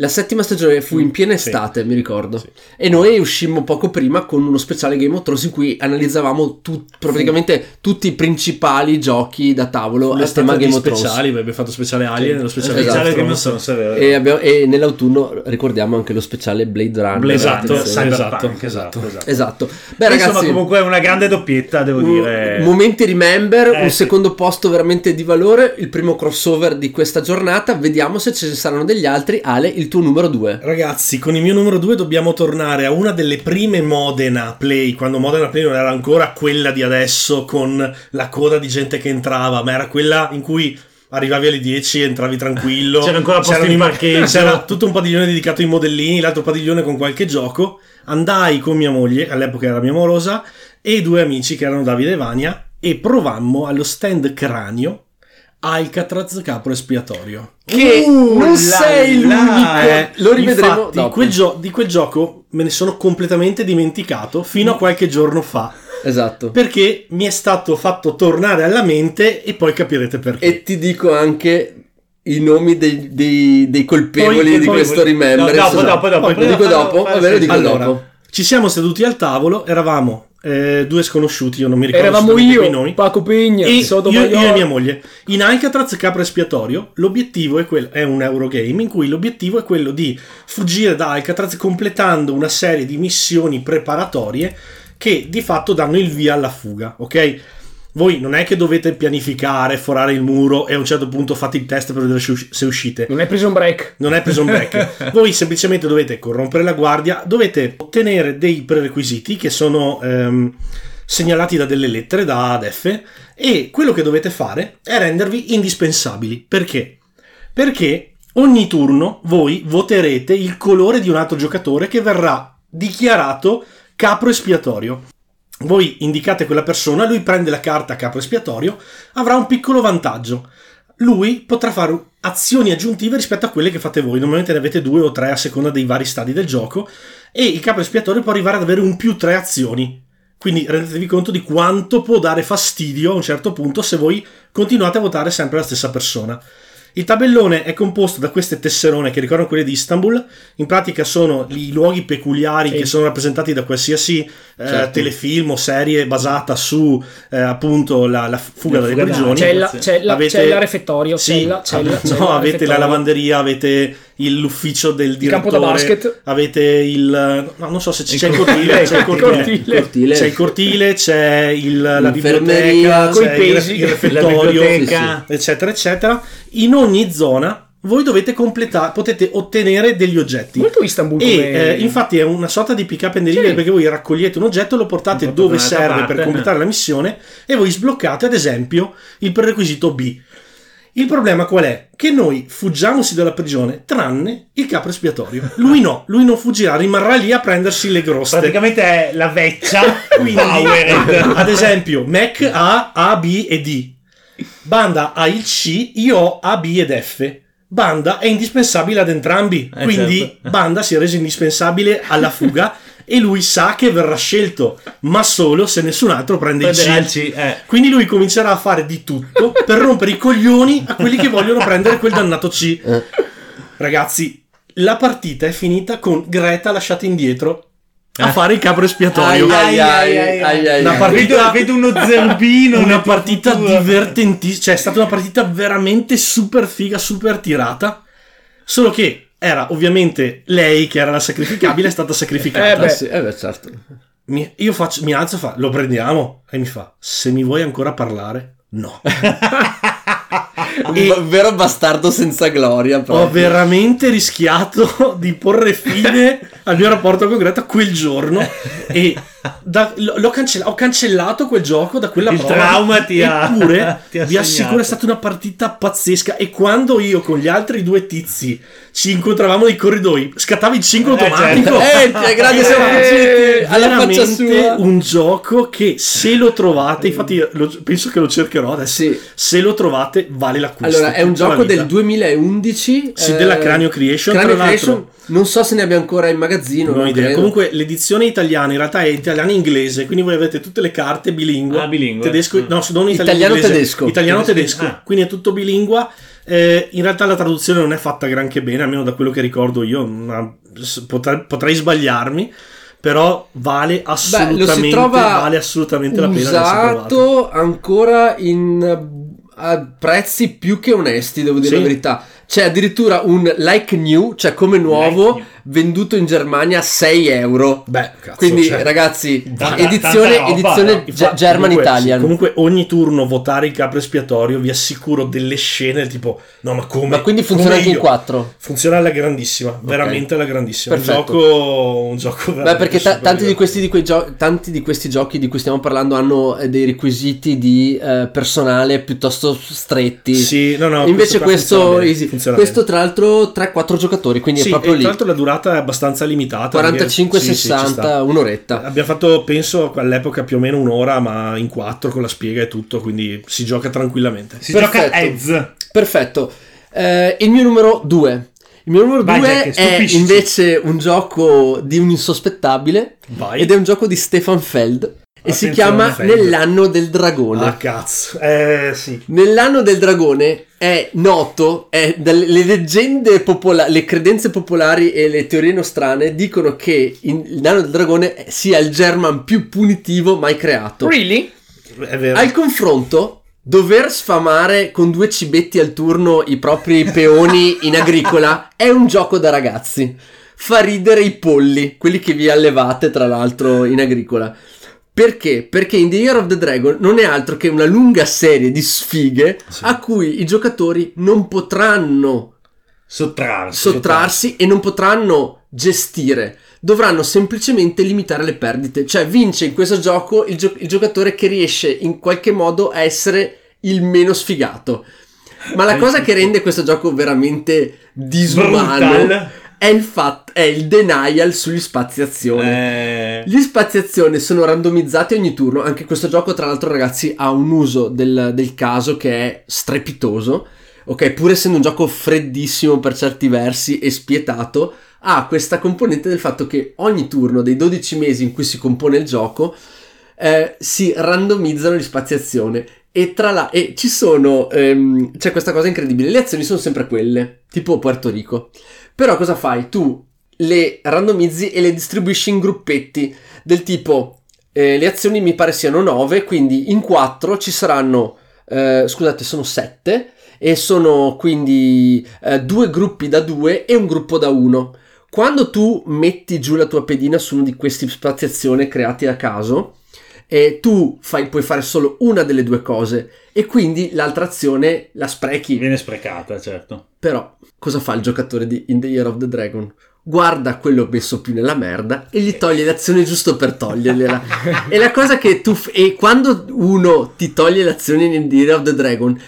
La settima stagione fu in piena Sì. estate, mi ricordo. Sì. E noi uscimmo poco prima con uno speciale Game of Thrones in cui analizzavamo tut- praticamente tutti i principali giochi da tavolo a tema Game of Thrones. speciali, abbiamo fatto speciale Alien e lo speciale Esatto. Of Game of Thrones. È vero. E, abbiamo- e nell'autunno ricordiamo anche lo speciale Blade Runner. Esatto, Sì. Cyberpunk, esatto, esatto, esatto. Esatto. Beh, Insomma, ragazzi, comunque è una grande doppietta, devo un- dire. momenti remember, Eh, un sì. secondo posto veramente di valore, il primo crossover di questa giornata. Vediamo se ci saranno degli altri. Ale, il tuo numero 2. Ragazzi, con il mio numero 2 dobbiamo tornare a una delle prime Modena Play, quando Modena Play non era ancora quella di adesso con la coda di gente che entrava, ma era quella in cui arrivavi alle 10 e entravi tranquillo. C'era ancora posto C'erano in i- parcheggio. C'era tutto un padiglione dedicato ai modellini, l'altro padiglione con qualche gioco. Andai con mia moglie, all'epoca era mia morosa, e due amici che erano Davide e Vania e provammo allo stand cranio Alcatraz Capro Espiatorio. Che Uh, non sei l'unico. Eh, lo rivedremo infatti, dopo. quel gio- di quel gioco me ne sono completamente dimenticato fino a qualche giorno fa Esatto. perché mi è stato fatto tornare alla mente e poi capirete perché. E ti dico anche i nomi dei, dei- dei colpevoli Poi- di poi- questo remembrance. No, dopo, dopo, dopo. Lo dico dopo, fallo- va bene, lo dico allora, dopo. ci siamo seduti al tavolo, eravamo eh, due sconosciuti, io non mi ricordo Eravamo io, nomi. Paco Pegna, E io, io e mia moglie. In Alcatraz Capra Espiatorio l'obiettivo è quello è un Eurogame in cui l'obiettivo è quello di fuggire da Alcatraz completando una serie di missioni preparatorie che di fatto danno il via alla fuga ok voi non è che dovete pianificare forare il muro e a un certo punto fate il test per vedere se usci- se uscite Non è Prison Break. non è preso un break. Voi semplicemente dovete corrompere la guardia, dovete ottenere dei prerequisiti che sono ehm, segnalati da delle lettere, da ad F, e quello che dovete fare è rendervi indispensabili. Perché? Perché ogni turno voi voterete il colore di un altro giocatore che verrà dichiarato capro espiatorio. Voi indicate quella persona, lui prende la carta capro espiatorio, avrà un piccolo vantaggio lui potrà fare azioni aggiuntive rispetto a quelle che fate voi. Normalmente ne avete due o tre a seconda dei vari stadi del gioco. E il capo espiatorio può arrivare ad avere un più tre azioni. Quindi rendetevi conto di quanto può dare fastidio a un certo punto se voi continuate a votare sempre la stessa persona. Il tabellone è composto da queste tesserone che ricordano quelle di Istanbul. In pratica sono i luoghi peculiari Sì. che sono rappresentati da qualsiasi eh, Certo. telefilm o serie basata su eh, appunto la, la fuga La dalle fuga prigioni. C'è, la, c'è, la, Avete- c'è la refettorio, Sì, c'è la, c'è no, c'è avete la lavanderia, avete il- l'ufficio del Il direttore, campo da basket. avete il no, non so se Il c'è il cortile, c'è il il cortile, c'è il cortile, c'è il- la biblioteca, c'è il, pesi, il refettorio, eccetera, eccetera. In ogni zona voi dovete completare, potete ottenere degli oggetti. Molto Istanbul E come... eh, infatti è una sorta di pick up and delivery Sì. perché voi raccogliete un oggetto, lo portate Lo portate dove serve parte. per completare la missione e voi sbloccate ad esempio il prerequisito B. Il problema qual è? Che noi fuggiamosi dalla prigione tranne il capo espiatorio. Lui no, lui non fuggirà, rimarrà lì a prendersi le groste. Praticamente è la vecchia Quindi, ad esempio, Mac ha A, B e D. Banda ha il C, io ho A, B ed F. Banda è indispensabile ad entrambi, Eh, quindi certo. Banda si è reso indispensabile alla fuga e lui sa che verrà scelto, ma solo se nessun altro prende il Prenderà il C. C, eh. Quindi lui comincerà a fare di tutto per rompere i coglioni a quelli che vogliono prendere quel dannato C. Eh. Ragazzi, la partita è finita con Greta lasciata indietro a Eh. fare il capro espiatorio. Ai, ai, Una partita- Vedo, vedo uno zerbino. una partita divertentissima, cioè è stata una partita veramente super figa, super tirata. Solo che era ovviamente lei che era la sacrificabile, è stata sacrificata. Eh Eh beh. sì, eh beh, certo. Mi- io faccio, mi alzo e fa, lo prendiamo? E mi fa, se mi vuoi ancora parlare, no. Un vero bastardo senza gloria. Ho proprio. veramente rischiato di porre fine al mio rapporto con Greta quel giorno e da- l'ho- l'ho cancella- ho cancellato quel gioco da quella Il prova. trauma ti ha- Eppure, ti ha vi assicuro, è stata una partita pazzesca e quando io con gli altri due tizi ci incontravamo nei corridoi, scattava il 5 Eh, automatico. certo. Eh, grandi siamo fuggiti alla faccia veramente sua. un gioco che se lo trovate, infatti lo- penso che lo cercherò adesso, Sì. se lo trovate vale l'acquisto. Allora, è un gioco del 2011. Sì, eh, della Cranio Creation, Cranio tra l'altro. Creation, non so se ne abbia ancora in magazzino. Non ho non idea. credo. Comunque l'edizione italiana in realtà è italiano e inglese, quindi voi avete tutte le carte bilingue. Ah, bilingue. Tedesco, Mm. no, non italiano Italiano-tedesco. Italiano-tedesco, Ah. quindi è tutto bilingue. Eh, in realtà la traduzione non è fatta granché bene, almeno da quello che ricordo io. ma potrei, potrei sbagliarmi, però vale assolutamente, trova vale assolutamente la pena usato ancora in a prezzi più che onesti, devo dire Sì. la verità. C'è addirittura un like new, cioè come nuovo, Like new. Venduto in Germania a 6 euro. Beh, cazzo, Quindi, cioè, ragazzi, tanta- edizione, roba, edizione no? Ge- Infatti, German comunque, Italian. sì, comunque ogni turno votare il capo espiatorio vi assicuro delle scene tipo no ma come Ma quindi funziona anche in io? 4. funziona alla grandissima veramente alla grandissima un gioco un gioco Beh, perché ta- tanti, di questi, di quei gio- tanti di questi giochi di cui stiamo parlando hanno eh, dei requisiti di eh, personale piuttosto stretti. sì no no Invece qua questo, funziona bene, funziona questo tra l'altro 3-4 giocatori, quindi sì, è proprio e lì. tra l'altro la durata è abbastanza limitata perché- sì, sì, 45-60, un'oretta. abbiamo fatto penso all'epoca più o meno un'ora ma in quattro con la spiega e tutto quindi si gioca tranquillamente Si gioca Perfetto. Eds. Perfetto. Eh, il mio numero 2. Il mio numero Vai, 2 Jack, è invece un gioco di un insospettabile vai ed è un gioco di Stefan Feld e si Attenzione, chiama Feld. Nell'anno del dragone. ah cazzo eh sì Nell'anno del dragone è noto, è dalle le leggende popolari, le credenze popolari e le teorie nostrane dicono che in- il nano del dragone sia il German più punitivo mai creato. Really? è vero Al confronto, dover sfamare con due cibetti al turno i propri peoni in agricola è un gioco da ragazzi. Fa ridere i polli, quelli che vi allevate tra l'altro in agricola. Perché? Perché in The Year of the Dragon non è altro che una lunga serie di sfighe Sì. a cui i giocatori non potranno Sottrarsi. sottrarsi e non potranno gestire. Dovranno semplicemente limitare le perdite. Cioè, vince in questo gioco il, gio- il giocatore che riesce in qualche modo a essere il meno sfigato. Ma la cosa che rende questo gioco veramente disumano Brutal. È il fatto è il denial sugli spazi azione. Eh, Gli spazi azione sono randomizzati ogni turno. Anche questo gioco, tra l'altro, ragazzi, ha un uso del, del caso che è strepitoso. Ok, pur essendo un gioco freddissimo per certi versi e spietato, ha questa componente del fatto che ogni turno dei 12 mesi in cui si compone il gioco eh, si randomizzano gli spazi azione. E tra la e ci sono ehm, c'è questa cosa incredibile. Le azioni sono sempre quelle, tipo Puerto Rico. Però cosa fai? Tu le randomizzi e le distribuisci in gruppetti del tipo eh, le azioni mi pare siano 9, quindi in 4 ci saranno eh, scusate, sono 7 e sono quindi eh, due gruppi da 2 e un gruppo da 1. Quando tu metti giù la tua pedina su uno di questi spazi azione creati a caso, tu fai- puoi fare solo una delle due cose e quindi l'altra azione la sprechi. viene sprecata, certo. Però, cosa fa il giocatore di In the Year of the Dragon? Guarda quello messo più nella merda e gli toglie l'azione giusto per togliergliela. e la cosa che tu. f- e quando uno ti toglie l'azione in The Year of the Dragon,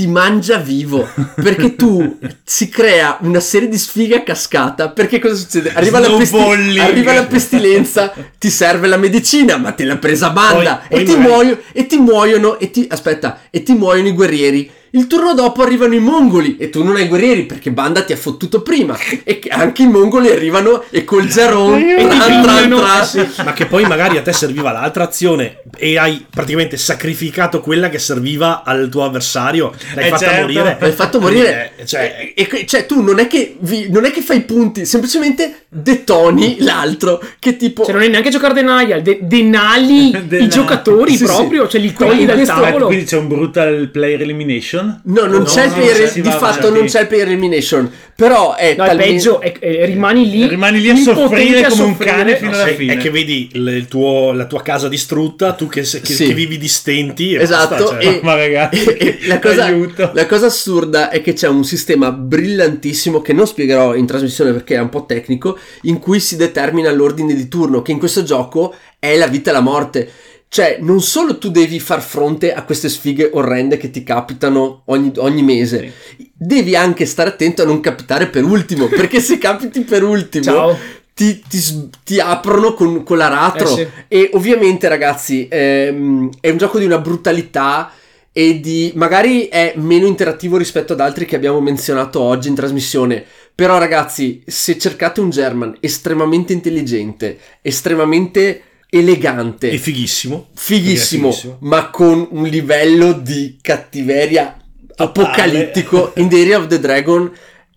ti mangia vivo perché tu si crea una serie di sfighe a cascata. Perché cosa succede? Arriva, la, pesti- arriva la pestilenza, ti serve la medicina, ma te l'ha presa banda Poi- poi e, ti magari- muoio- e ti muoiono. E ti, aspetta, e ti muoiono i guerrieri. Il turno dopo arrivano i mongoli e tu non hai guerrieri perché Banda ti ha fottuto prima. E che anche i mongoli arrivano e col Geron E tran, tran, tran. Eh sì. ma che poi magari a te serviva l'altra azione e hai praticamente sacrificato quella che serviva al tuo avversario l'hai Eh, fatta certo. morire L'hai fatto morire. Eh, cioè, E, e- cioè, tu non è che vi- non è che fai punti, semplicemente detoni l'altro. Che tipo. Cioè, non è neanche giocare denial, de- denali Denali. i giocatori Sì, proprio, sì. cioè li togli dal questo- tavolo. Quindi c'è un brutal player elimination? No, non No, c'è il no, player, di fatto avanti. non c'è il player elimination. Però è No, talmente- peggio, è- è- rimani lì. Rimani lì a soffrire a come un cane fino alla è, fine. è che vedi il, il tuo- la tua casa distrutta tu che, se- che- Sì. che vivi di stenti Esatto, basta, cioè. e- Ma ragazzi, e- e la, cosa, aiuto. la cosa assurda è che c'è un sistema brillantissimo che non spiegherò in trasmissione perché è un po' tecnico, in cui si determina l'ordine di turno, che in questo gioco è la vita e la morte. Cioè, non solo tu devi far fronte a queste sfighe orrende che ti capitano ogni, ogni mese, devi anche stare attento a non capitare per ultimo, perché se capiti per ultimo Ciao. ti, ti ti aprono con, con l'aratro. Eh sì. E ovviamente, ragazzi, ehm, è un gioco di una brutalità e di magari è meno interattivo rispetto ad altri che abbiamo menzionato oggi in trasmissione. Però, ragazzi, se cercate un German estremamente intelligente, estremamente elegante, È fighissimo. fighissimo, fighissimo. ma con un livello di cattiveria apocalittico in The Area of the Dragon.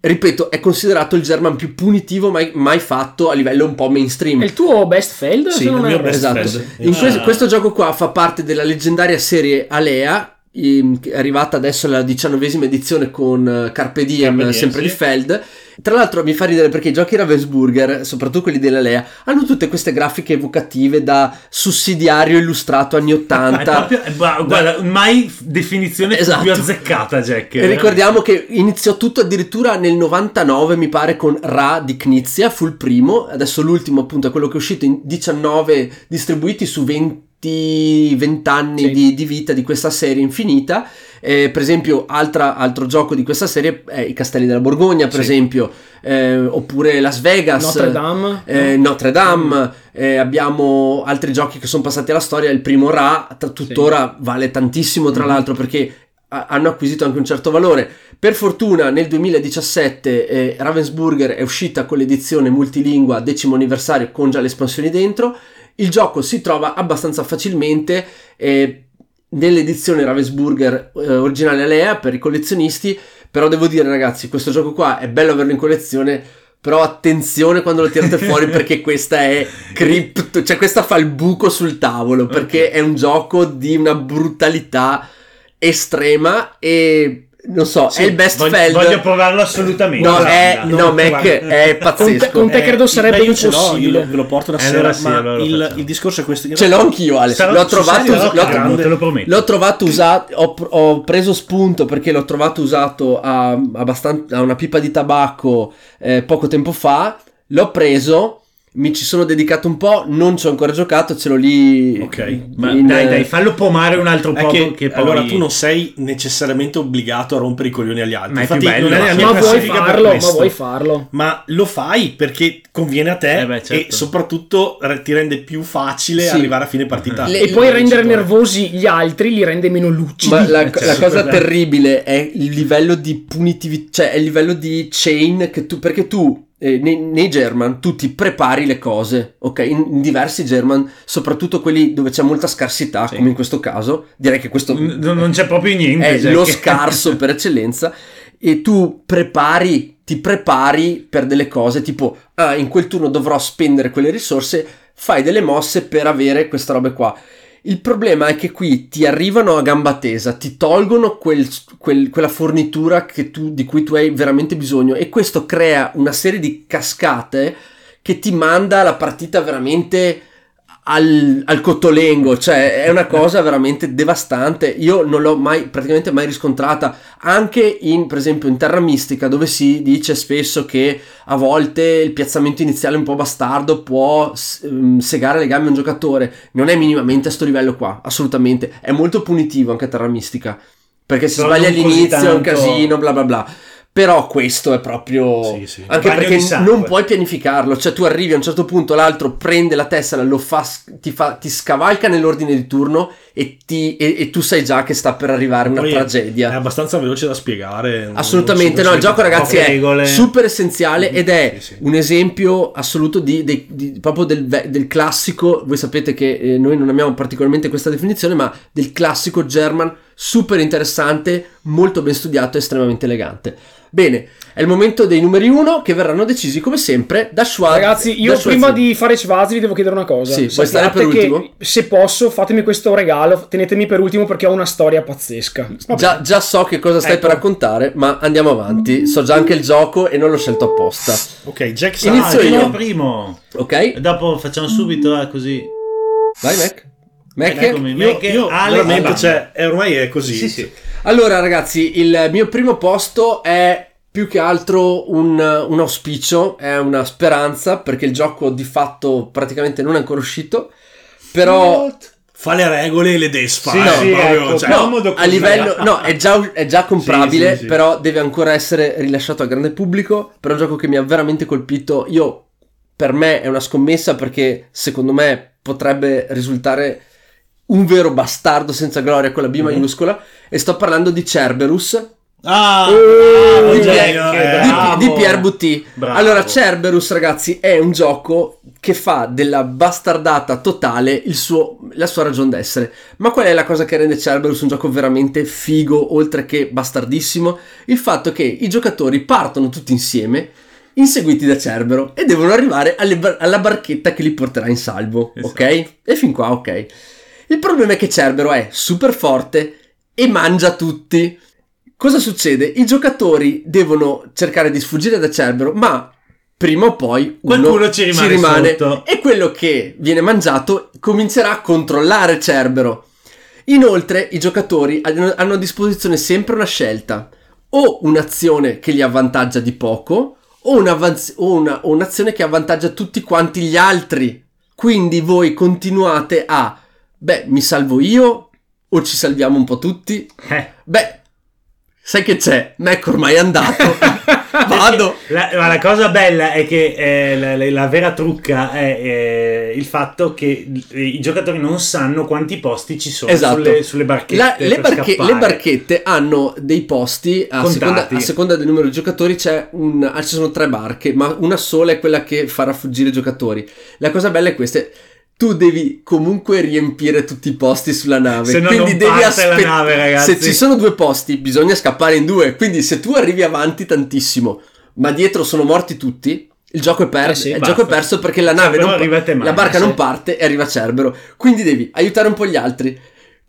Ripeto, è considerato il German più punitivo mai, mai fatto a livello un po' mainstream. È il tuo best Feld? Sì, se non il mio best Esatto. friend. In Ah. questo, questo gioco qua fa parte della leggendaria serie Alea, è arrivata adesso alla diciannovesima edizione con eh, Carpe Diem, Carpe Diem, sempre sì. di Feld. Tra l'altro mi fa ridere perché i giochi Ravensburger, soprattutto quelli dell'Alea, hanno tutte queste grafiche evocative da sussidiario illustrato anni È 80. proprio- eh, gua- guarda, mai definizione Esatto. più azzeccata, Jack. E ricordiamo che iniziò tutto addirittura nel 99, mi pare, con Ra di Knizia, fu il primo, adesso l'ultimo appunto è quello che è uscito in 19 distribuiti su 20, 20 anni Sì. di, di vita di questa serie infinita. Eh, per esempio, altra- altro gioco di questa serie è i Castelli della Borgogna, per Sì. esempio, eh, oppure Las Vegas. Notre Dame. Eh, Notre Dame, eh, abbiamo altri giochi che sono passati alla storia. Il primo Ra, tra- tuttora vale tantissimo, tra Mhm. l'altro, perché hanno acquisito anche un certo valore. Per fortuna, nel 2017 eh, Ravensburger è uscita con l'edizione multilingua decimo anniversario con già le espansioni dentro. Il gioco si trova abbastanza facilmente eh, nell'edizione Ravensburger eh, originale Alea per i collezionisti. Però devo dire, ragazzi, questo gioco qua è bello averlo in collezione. Però attenzione quando lo tirate fuori perché questa è crypto, cioè questa fa il buco sul tavolo perché è un gioco di una brutalità estrema e non so, Sì, è il best voglio, Feld. voglio provarlo assolutamente. No, Guarda, è, no, no, Mac è Con te, pazzesco. con te credo Eh, sarebbe beh, impossibile. io ve lo porto una Eh, sera, allora sì, allora il, il discorso è questo. Ce l'ho anch'io, Ale. Sarò- l'ho trovato, l'ho, calmo, l'ho- te lo prometto. l'ho trovato usato. Ho, ho preso spunto perché l'ho trovato usato a, abbastanza, a una pipa di tabacco eh, poco tempo fa. L'ho preso. Mi ci sono dedicato un po', non ci ho ancora giocato, ce l'ho lì. Ok. Ma in- dai, dai, fallo pomare un altro po' che, che, poi... allora tu non sei necessariamente obbligato a rompere i coglioni agli altri. Ma è Infatti, più bello, non è ma- mia Ma vuoi farlo? Ma vuoi farlo? Ma lo fai perché conviene a te Eh beh, certo. e soprattutto ti rende più facile Sì. arrivare a fine partita. Le- E poi rendere Vincitore. nervosi gli altri li rende meno lucidi. Ma la, Eh, certo, la cosa beh. terribile è il livello di punitività, cioè è il livello di chain che tu, perché tu eh, nei, nei German tu ti prepari le cose, ok? In, in diversi German, soprattutto quelli dove c'è molta scarsità, Sì. come in questo caso, direi che questo N- non c'è proprio niente. è Jack. lo scarso per eccellenza e tu prepari ti prepari per delle cose tipo ah in quel turno dovrò spendere quelle risorse fai delle mosse per avere questa roba qua il problema è che qui ti arrivano a gamba tesa, ti tolgono quel- quel- quella fornitura tu- di cui tu hai veramente bisogno e questo crea una serie di cascate che ti manda la partita veramente al, al cotolengo, cioè è una cosa veramente devastante. Io non l'ho mai praticamente mai riscontrata anche in, per esempio, in Terra Mistica, dove si dice spesso che a volte il piazzamento iniziale un po' bastardo può ehm, segare le gambe a un giocatore. Non è minimamente a sto livello qua, assolutamente. È molto punitivo anche Terra Mistica. Perché Però sbaglia all'inizio è un casino, bla bla bla. Però questo è proprio. Sì, sì. Anche Bagno perché di non puoi pianificarlo. Cioè, tu arrivi a un certo punto, l'altro prende la tessera, lo fa, ti, fa, ti scavalca nell'ordine di turno e, ti- e- e tu sai già che sta per arrivare una Poi tragedia. È abbastanza veloce da spiegare. Assolutamente, no, il gioco ragazzi è regole. super essenziale ed è Sì, un esempio assoluto di, dei- di- proprio del, del classico, voi sapete che eh, noi non amiamo particolarmente questa definizione, ma del classico German super interessante, molto ben studiato e estremamente elegante. Bene, è il momento dei numeri uno che verranno decisi come sempre da Schwab. Ragazzi, io prima di fare Schwazi vi devo chiedere una cosa. Sì, puoi stare per ultimo? Se posso, fatemi questo regalo, tenetemi per ultimo perché ho una storia pazzesca. Già, già so che cosa stai Ecco. per raccontare, ma andiamo avanti. So già anche il gioco e non l'ho scelto apposta. Ok, Jack Ah, Inizio io io. primo. Ok? E dopo facciamo subito eh, così. Vai, Mac. Mac. Io, Mac, io Ale, veramente, cioè, è- ormai è così. Sì, sì. Allora, ragazzi, il mio primo posto è più che altro un, un auspicio, è una speranza, perché il gioco di fatto praticamente non è ancora uscito. Però. Fa le regole e le desfa. Sì, eh, sì, proprio, ecco, cioè, no. A livello, no, è già, è già comprabile, Sì, sì, sì. però deve ancora essere rilasciato al grande pubblico. Però è un gioco che mi ha veramente colpito. Io, per me, è una scommessa perché secondo me potrebbe risultare un vero bastardo senza gloria con la B Mhm. maiuscola. E sto parlando di Cerberus, Ah, Oh, bravo, di, Jack, Pier, Jack, di- di Pierre Butti. Allora, Cerberus, ragazzi, è un gioco che fa della bastardata totale il suo- la sua ragion d'essere. Ma qual è la cosa che rende Cerberus un gioco veramente figo, oltre che bastardissimo? Il fatto che i giocatori partono tutti insieme, inseguiti da Cerbero, e devono arrivare bar- alla barchetta che li porterà in salvo. Esatto. Ok? E fin qua, ok. Il problema è che Cerbero è super forte e mangia tutti. Cosa succede? I giocatori devono cercare di sfuggire da Cerbero, ma prima o poi uno Qualcuno ci rimane sotto. e quello che viene mangiato comincerà a controllare Cerbero. Inoltre i giocatori hanno hanno a disposizione sempre una scelta, o un'azione che li avvantaggia di poco, o, un'avvanz- o una- o un'azione che avvantaggia tutti quanti gli altri. Quindi voi continuate a, beh, mi salvo io, o ci salviamo un po' tutti? Eh. Beh, sai che c'è? Mac ormai è andato. Vado. La, ma la cosa bella è che eh, la, la- la vera trucca è eh, il fatto che i giocatori non sanno quanti posti ci sono Esatto. sulle, sulle barchette. Le, barche- le barchette hanno dei posti a seconda, a seconda del numero di giocatori. C'è un, ah, ci sono tre barche, ma una sola è quella che farà fuggire i giocatori. La cosa bella è questa: tu devi comunque riempire tutti i posti sulla nave. Se no quindi devi aspettare. nave, ragazzi. Se ci sono due posti, bisogna scappare in due. Quindi, se tu arrivi avanti tantissimo, ma dietro sono morti tutti. Il gioco è perso, Eh sì, il gioco è perso perché la nave Cerbero non arriva e te la barca sì. non parte e arriva Cerbero. Quindi devi aiutare un po' gli altri,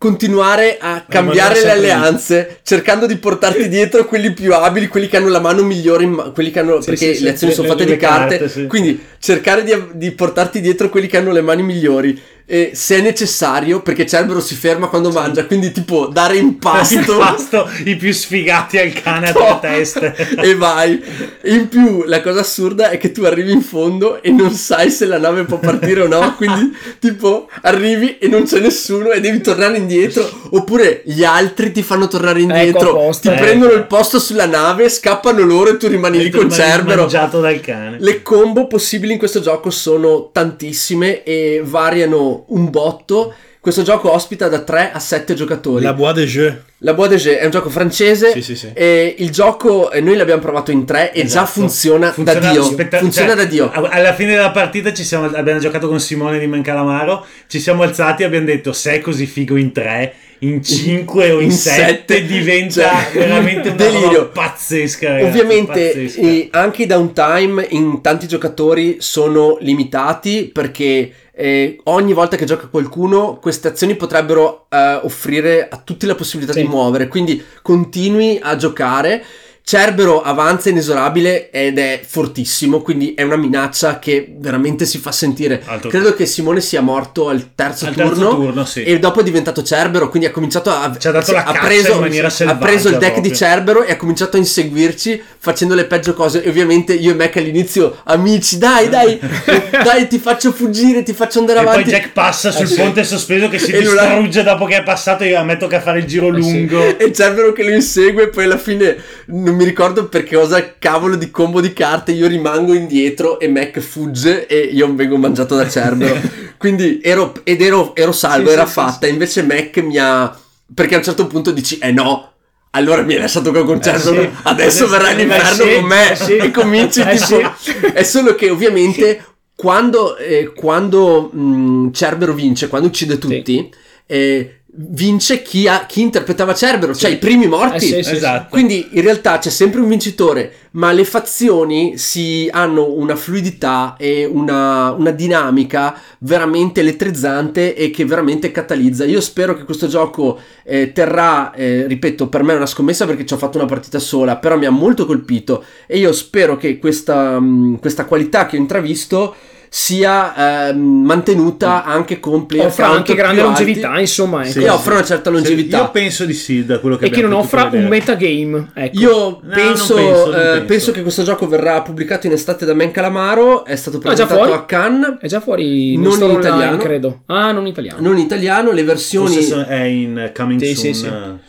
continuare a cambiare le sempre lì. alleanze, cercando di portarti dietro quelli più abili, quelli che hanno la mano migliore, ma- quelli che hanno, Sì, perché sì, le sì, azioni le- sono fatte di carte, carte, sì. quindi cercare di, di portarti dietro quelli che hanno le mani migliori. E se è necessario, perché Cerbero si ferma quando mangia, quindi tipo dare impasto. Impasto i più sfigati al cane a tre teste. e vai. In più, la cosa assurda è che tu arrivi in fondo e non sai se la nave può partire o no. Quindi, tipo, arrivi e non c'è nessuno e devi tornare indietro. Oppure gli altri ti fanno tornare indietro. apposta, ti ecco. prendono il posto sulla nave, scappano loro e tu rimani lì con Cerbero. mangiato dal cane. Le combo possibili in questo gioco sono tantissime e variano un botto. Questo gioco ospita da 3 a 7 giocatori. La Bois de Jeu. La Bois de Jeu è un gioco francese. Sì, sì, sì. E il gioco noi l'abbiamo provato in tre e già Esatto. funziona, da Dio. spetta- funziona cioè, da Dio. Alla fine della partita ci siamo, abbiamo giocato con Simone di Mencalamaro. Ci siamo alzati e abbiamo detto: Se è così figo in tre, in cinque o in, In sette, sette, diventa cioè, veramente una delirio. pazzesca. ragazzi, Ovviamente pazzesca. eh, anche i downtime in tanti giocatori sono limitati perché eh, ogni volta che gioca qualcuno queste azioni potrebbero eh, offrire a tutti la possibilità Sì. di muovere, quindi continui a giocare. Cerbero avanza inesorabile ed è fortissimo, quindi è una minaccia che veramente si fa sentire. Altro- Credo che Simone sia morto al terzo, Al terzo turno, turno, sì. e dopo è diventato Cerbero, quindi ha cominciato a... Ci ha dato la ha preso, in maniera ha selvaggia preso il deck di proprio. Cerbero e ha cominciato a inseguirci facendo le peggio cose. E ovviamente io e Mac all'inizio, amici, dai, dai, dai, ti faccio fuggire, ti faccio andare E poi avanti. Jack passa sul Eh, sì. ponte sospeso che si E ha- distrugge dopo che è passato. Io a me tocca fare il giro sì. lungo. E Cerbero che lo insegue, poi alla fine non mi ricordo per cosa cavolo di combo di carte. Io rimango indietro e Mac fugge e io vengo mangiato da Cerbero. Quindi ero, ed ero, ero salvo, Sì, era sì, sì, fatta. Invece Mac mi ha. Perché a un certo punto dici, eh no. Allora mi hai lasciato con Cerbero, sì. adesso Adesso- verrà eh, l'inferno sì, con me eh, sì. e cominci Eh, tipo. sì. È solo che ovviamente quando, eh, quando mh, Cerbero vince, quando uccide tutti, eh, vince chi, ha- chi interpretava Cerbero, cioè i primi morti. Eh, sì, sì, Esatto. Quindi in realtà c'è sempre un vincitore, ma le fazioni si hanno una fluidità e una, una dinamica veramente elettrizzante e che veramente catalizza. Io spero che questo gioco eh, terrà, eh, ripeto, per me è una scommessa perché ci ho fatto una partita sola, però mi ha molto colpito e io spero che questa, mh, questa qualità che ho intravisto sia ehm, mantenuta anche con player offra count anche grande più alti longevità, insomma. Sì, ecco. e offre una certa longevità. Io penso di sì, da quello che e che non offra un metagame. Ecco. Io No, penso, penso, eh, penso. penso che questo gioco verrà pubblicato in estate da Men Calamaro. È stato Ah, presentato fuori? a Cannes, È già fuori Non in online, italiano. credo. Ah, non in italiano. non in italiano. Le versioni Forse è in coming Sì, soon. sì, sì.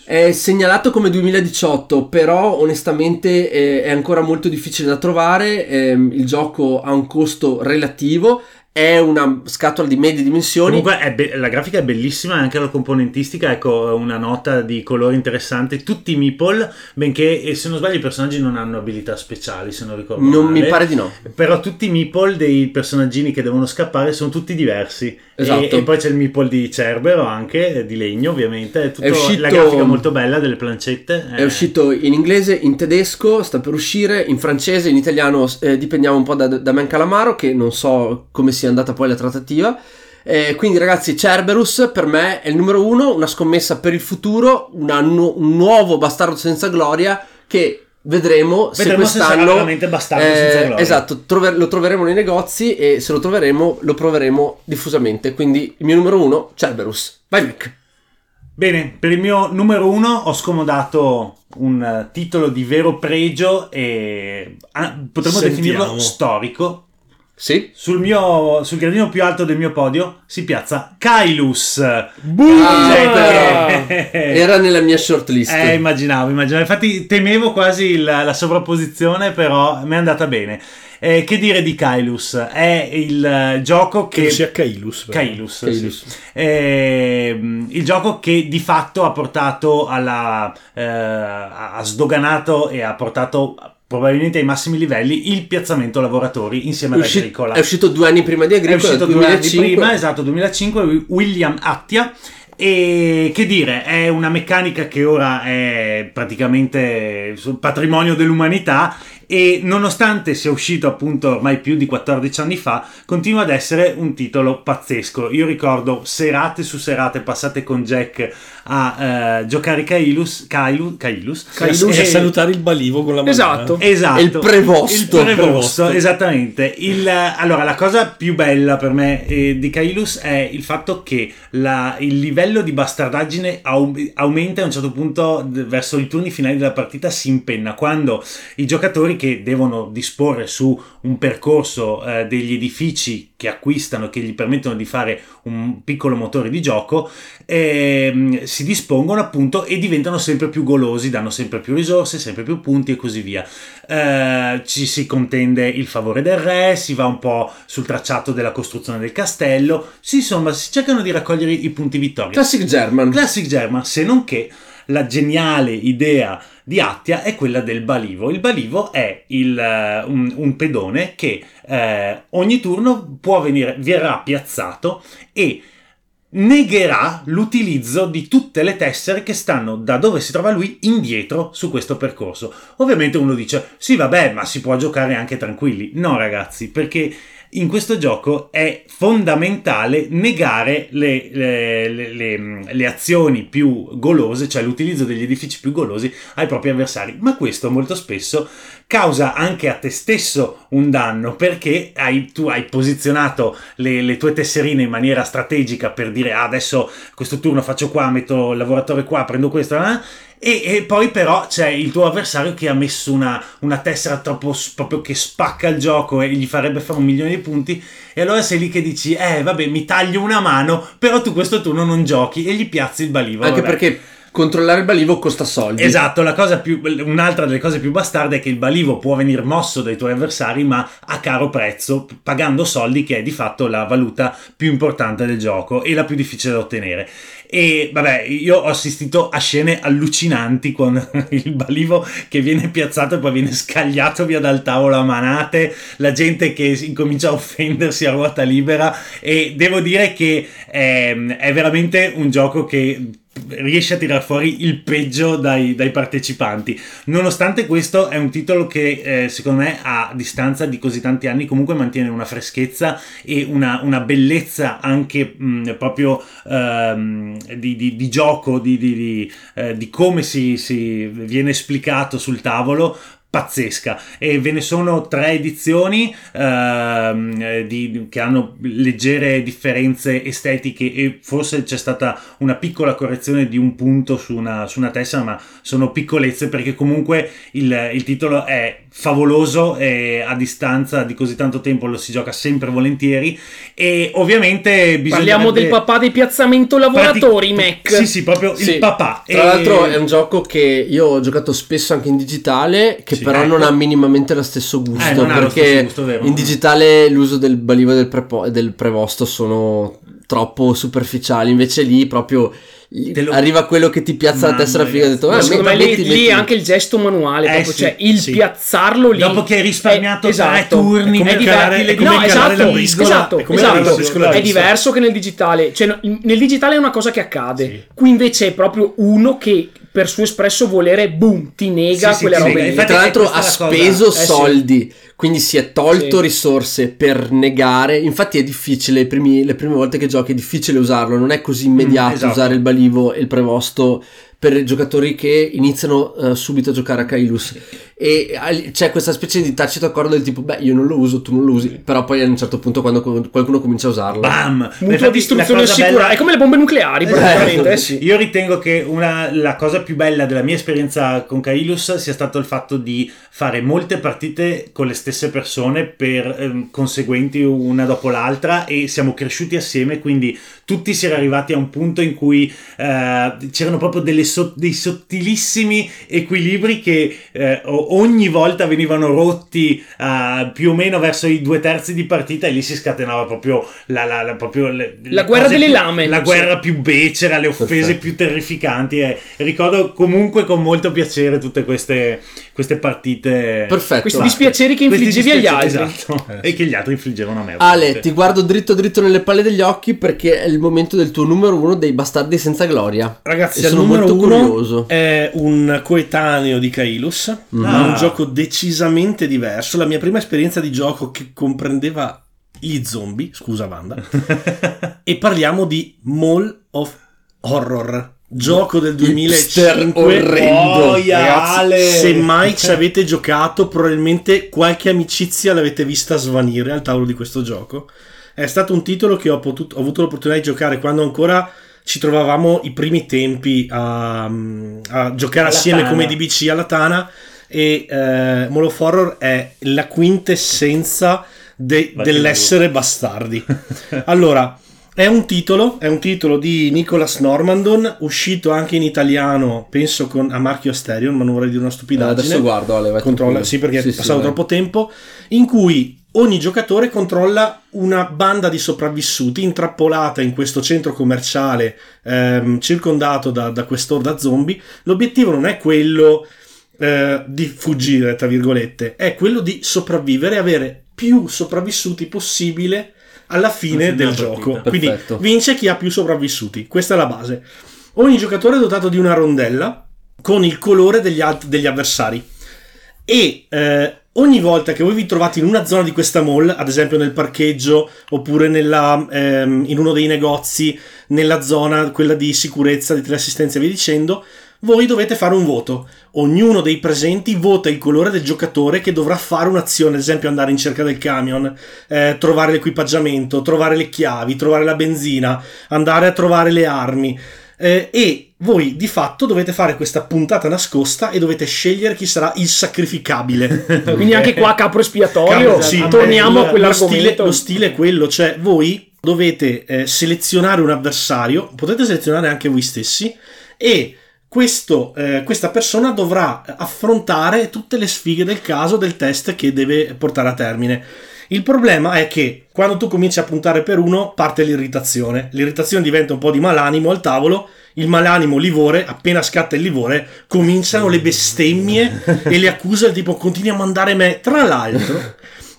eh. è segnalato come 2018, però onestamente eh, è ancora molto difficile da trovare. ehm, il gioco ha un costo relativo. vivo è una scatola di medie dimensioni. Comunque è be- la grafica è bellissima, anche la componentistica, ecco una nota di colore interessante. Tutti i meeple, benché se non sbaglio i personaggi non hanno abilità speciali, se non ricordo non male. mi pare di no. Però tutti i meeple dei personaggini che devono scappare sono tutti diversi. Esatto. E, e poi c'è il meeple di Cerbero anche, eh, di legno ovviamente. È, tutto- È uscito- La grafica molto bella delle plancette. È uscito in inglese, in tedesco, sta per uscire, in francese, in italiano eh, dipendiamo un po' da, da Man Calamaro, che non so come sia andata poi la trattativa. Eh, quindi ragazzi, Cerberus per me è il numero uno, una scommessa per il futuro, nu- un nuovo bastardo senza gloria che vedremo, se Vedremo se sarà quest'anno... veramente bastardo senza gloria. Esatto, trover- lo troveremo nei negozi e se lo troveremo lo proveremo diffusamente. Quindi il mio numero uno, Cerberus. Vai Mac. Bene, per il mio numero uno ho scomodato un eh, titolo di vero pregio e ah, potremmo Sentiamo. definirlo storico. Sì? Sul, mio, sul gradino più alto del mio podio si piazza Kailus. Ah, Era nella mia shortlist. Eh, immaginavo, immaginavo. Infatti temevo quasi la, la sovrapposizione, però mi è andata bene. Eh, che dire di Kailus? È il eh, gioco Che che... sia Kailus. Kailus, Kailus. sì. Ehm, il gioco che di fatto ha portato alla eh, ha sdoganato e ha portato probabilmente ai massimi livelli il piazzamento lavoratori insieme È ad usci- Agricola è uscito due anni prima di è Agricola, uscito due anni 2005. prima, esatto, 2005, William Attia. E che dire, è una meccanica che ora è praticamente sul patrimonio dell'umanità e nonostante sia uscito appunto ormai più di 14 anni fa, continua ad essere un titolo pazzesco. Io ricordo serate su serate passate con Jack a eh, giocare Kailus, Kailu- Kailus, E e- salutare il balivo con la mano. Esatto. Esatto. Il prevosto. Il prevosto, Prevosto. esattamente. Il, allora, la cosa più bella per me eh, di Kailus è il fatto che la- il livello di bastardaggine au- aumenta a un certo punto verso i turni finali della partita si impenna quando i giocatori che devono disporre su un percorso eh, degli edifici che acquistano che gli permettono di fare un piccolo motore di gioco ehm, si dispongono appunto e diventano sempre più golosi, danno sempre più risorse, sempre più punti e così via. Eh, ci si contende il favore del re, si va un po' sul tracciato della costruzione del castello, si, insomma si cercano di raccogliere i punti vittoria. Classic German. Classic German, se non che la geniale idea di Attia è quella del balivo. Il balivo è il, eh, un, un pedone che eh, ogni turno può venire, verrà piazzato e negherà l'utilizzo di tutte le tessere che stanno da dove si trova lui indietro su questo percorso. Ovviamente uno dice sì vabbè ma si può giocare anche tranquilli. No ragazzi perché in questo gioco è fondamentale negare le, le- le- le- azioni più golose, cioè l'utilizzo degli edifici più golosi ai propri avversari. Ma questo molto spesso causa anche a te stesso un danno perché hai- tu hai posizionato le, le tue tesserine in maniera strategica per dire ah, adesso questo turno faccio qua, metto il lavoratore qua, prendo questo. eh?" E, e poi però c'è il tuo avversario che ha messo una, una tessera troppo proprio che spacca il gioco e gli farebbe fare un milione di punti e allora sei lì che dici eh vabbè mi taglio una mano però tu questo turno non giochi e gli piazzi il balivo Anche vabbè. perché controllare il balivo costa soldi. Esatto, più, un'altra delle cose più bastarde è che il balivo può venire mosso dai tuoi avversari, ma a caro prezzo, pagando soldi, che è di fatto la valuta più importante del gioco e la più difficile da ottenere. E vabbè, io ho assistito a scene allucinanti con il balivo che viene piazzato e poi viene scagliato via dal tavolo a manate, la gente che incomincia a offendersi a ruota libera e devo dire che ehm, è veramente un gioco che riesce a tirar fuori il peggio dai, dai partecipanti. Nonostante questo, è un titolo che eh, secondo me, a distanza di così tanti anni, comunque mantiene una freschezza e una, una bellezza anche mh, proprio ehm, di, di- di gioco, di, di- eh, come si, si viene esplicato sul tavolo pazzesca. E ve ne sono tre edizioni ehm, eh, di- che hanno leggere differenze estetiche e forse c'è stata una piccola correzione di un punto su una, su una tessera ma sono piccolezze perché comunque il, il titolo è favoloso e a distanza di così tanto tempo lo si gioca sempre volentieri e ovviamente bisogna Parliamo del papà di piazzamento lavoratori, Mac. sì sì proprio Sì. il papà Tra E- l'altro è un gioco che io ho giocato spesso anche in digitale, che Sì. però ecco. non ha minimamente lo stesso gusto Eh, perché stesso gusto, vero. in digitale l'uso del balivo e del, prepo- del prevosto sono troppo superficiali, invece lì proprio lo- arriva quello che ti piazza la Mamma testa alla figa e detto Ma "Eh, secondo me lì, metti- lì metti". è anche il gesto manuale, Eh, proprio, sì, cioè il sì. piazzarlo lì. Dopo che hai risparmiato è, esatto, tre turni, è come è calare- è come no, calare esatto, la briscola- esatto, è come esatto. la briscola è diverso che nel digitale, cioè nel digitale è una cosa che accade, Sì. qui invece è proprio uno che per suo espresso volere, boom, ti nega Sì, sì, quelle ti robe nega. Infatti- tra l'altro ha la cosa- speso Eh, sì. soldi, quindi si è tolto Sì. risorse per negare. Infatti è difficile, primi- le prime volte che giochi è difficile usarlo, non è così immediato Mm, esatto. usare il balivo e il prevosto per i giocatori che iniziano eh, subito a giocare a Kailus. E al- c'è questa specie di tacito accordo del tipo, beh, io non lo uso, tu non lo usi, però poi a un certo punto quando co- qualcuno comincia a usarlo. Bam! Mutua distruzione assicurata, bella- è come le bombe nucleari praticamente, eh sì. Io ritengo che una- la cosa più bella della mia esperienza con Kailus sia stato il fatto di fare molte partite con le stesse persone per ehm, conseguenti una dopo l'altra e siamo cresciuti assieme, quindi tutti si era arrivati a un punto in cui eh, c'erano proprio delle so- dei sottilissimi equilibri che eh, ogni volta venivano rotti eh, più o meno verso i due terzi di partita e lì si scatenava proprio la, la- la- proprio le- La le guerra delle più- lame, la guerra più becera, le offese Perfetto. più terrificanti e ricordo comunque con molto piacere tutte queste, queste partite Perfetto. Questi dispiaceri che infliggevi agli altri. esatto. Eh, e che gli altri infliggevano a me Ale, ti guardo dritto dritto nelle palle degli occhi perché è il momento del tuo numero uno dei bastardi senza gloria. Ragazzi, E al sono numero molto uno è un coetaneo di Kailus, ma Ah. un gioco decisamente diverso. La mia prima esperienza di gioco che comprendeva gli zombie, scusa Wanda, e parliamo di Mall of Horror, gioco del Hipster 2005. orrendo. Se mai ci avete giocato, probabilmente qualche amicizia l'avete vista svanire al tavolo di questo gioco. È stato un titolo che ho, potuto- ho avuto l'opportunità di giocare quando ancora ci trovavamo i primi tempi a, a giocare Alla assieme Tana. come DBC alla Tana e eh, Mall of Horror è la quintessenza de- dell'essere bastardi. Allora, è un titolo, è un titolo di Nicholas Normandon, uscito anche in italiano, penso con, a marchio Asterion, ma non vorrei dire una Eh, stupidaggine. adesso guardo, Ale, vai Controlla, sì, perché è sì, passato vai. troppo tempo, in cui ogni giocatore controlla una banda di sopravvissuti intrappolata in questo centro commerciale ehm, circondato da, da quest'orda zombie. L'obiettivo non è quello eh, di fuggire, tra virgolette, è quello di sopravvivere e avere più sopravvissuti possibile alla fine del gioco. partita. Quindi Perfetto. vince chi ha più sopravvissuti. Questa è la base. Ogni giocatore è dotato di una rondella con il colore degli, alt- degli avversari. E eh, ogni volta che voi vi trovate in una zona di questa mall, ad esempio nel parcheggio oppure nella, ehm, in uno dei negozi, nella zona quella di sicurezza, di teleassistenza e via dicendo, voi dovete fare un voto. Ognuno dei presenti vota il colore del giocatore che dovrà fare un'azione, ad esempio andare in cerca del camion, eh, trovare l'equipaggiamento, trovare le chiavi, trovare la benzina, andare a trovare le armi. Eh, e voi di fatto dovete fare questa puntata nascosta e dovete scegliere chi sarà il sacrificabile. Quindi anche qua capro espiatorio, Cavolo, sì. torniamo a lo quell'argomento. stile, lo stile è quello, cioè voi dovete eh, selezionare un avversario, potete selezionare anche voi stessi e questo, eh, questa persona dovrà affrontare tutte le sfighe del caso del test che deve portare a termine. Il problema è che quando tu cominci a puntare per uno parte l'irritazione. L'irritazione diventa un po' di malanimo al tavolo. Il malanimo livore, appena scatta il livore, cominciano le bestemmie e le accuse del tipo continui a mandare me. Tra l'altro,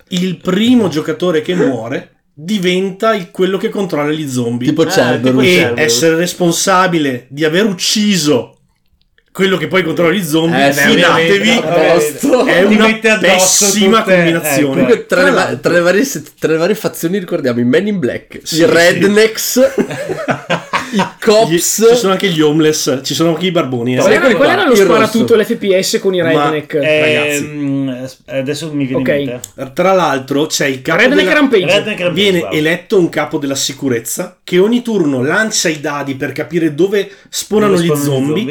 il primo giocatore che muore diventa il- quello che controlla gli zombie Tipo Ah, Cerberus. e Cerberus. essere responsabile di aver ucciso quello che poi controlla gli zombie, Eh, sì, fidatevi, è una pessima tutte- combinazione. Comunque, tra, le, va- tra le varie, tra le varie fazioni ricordiamo i Men in Black, Sì, i Rednecks, i Gli- Cops. ci sono anche gli homeless, ci sono anche i barboni. eh. Qual era, Eccoli qual qua, era lo sparatutto, l'FPS con i Ma- redneck? ragazzi. Ehm, adesso mi viene Ok. in mente. Tra l'altro c'è il capo redneck della... Rampage. Redneck Rampage, Viene bravo. eletto un capo della sicurezza che ogni turno lancia i dadi per capire dove spawnano Dove gli zombie,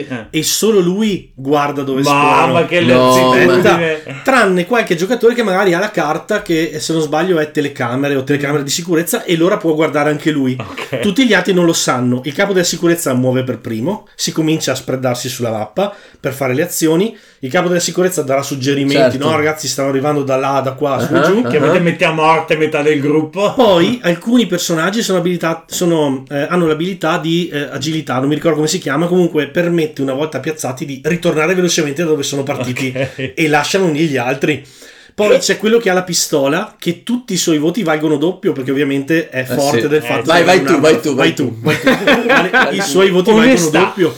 zombie, eh. e solo lui guarda dove Mamma spawnano. che No, lezione. Tranne qualche giocatore che magari ha la carta che se non sbaglio è telecamere o telecamere di sicurezza e l'ora può guardare anche lui. Ok. Tutti gli altri non lo sanno. Il capo della sicurezza muove per primo, si comincia a spreadarsi sulla mappa per fare le azioni, il capo della sicurezza darà suggerimenti, Certo. no ragazzi stanno arrivando da là, da qua, su Ah, giù. Che avete metti a morte metà del gruppo. Poi alcuni personaggi sono abilita- sono, eh, hanno l'abilità di eh, agilità, non mi ricordo come si chiama, comunque permette una volta piazzati di ritornare velocemente da dove sono partiti Ok. e lasciano lì gli altri. Poi c'è quello che ha la pistola, che tutti i suoi voti valgono doppio, perché ovviamente è forte sì. del Eh, fatto vai, che vai tu, vai tu, vai tu. vai tu. I suoi voti Onestà. valgono doppio.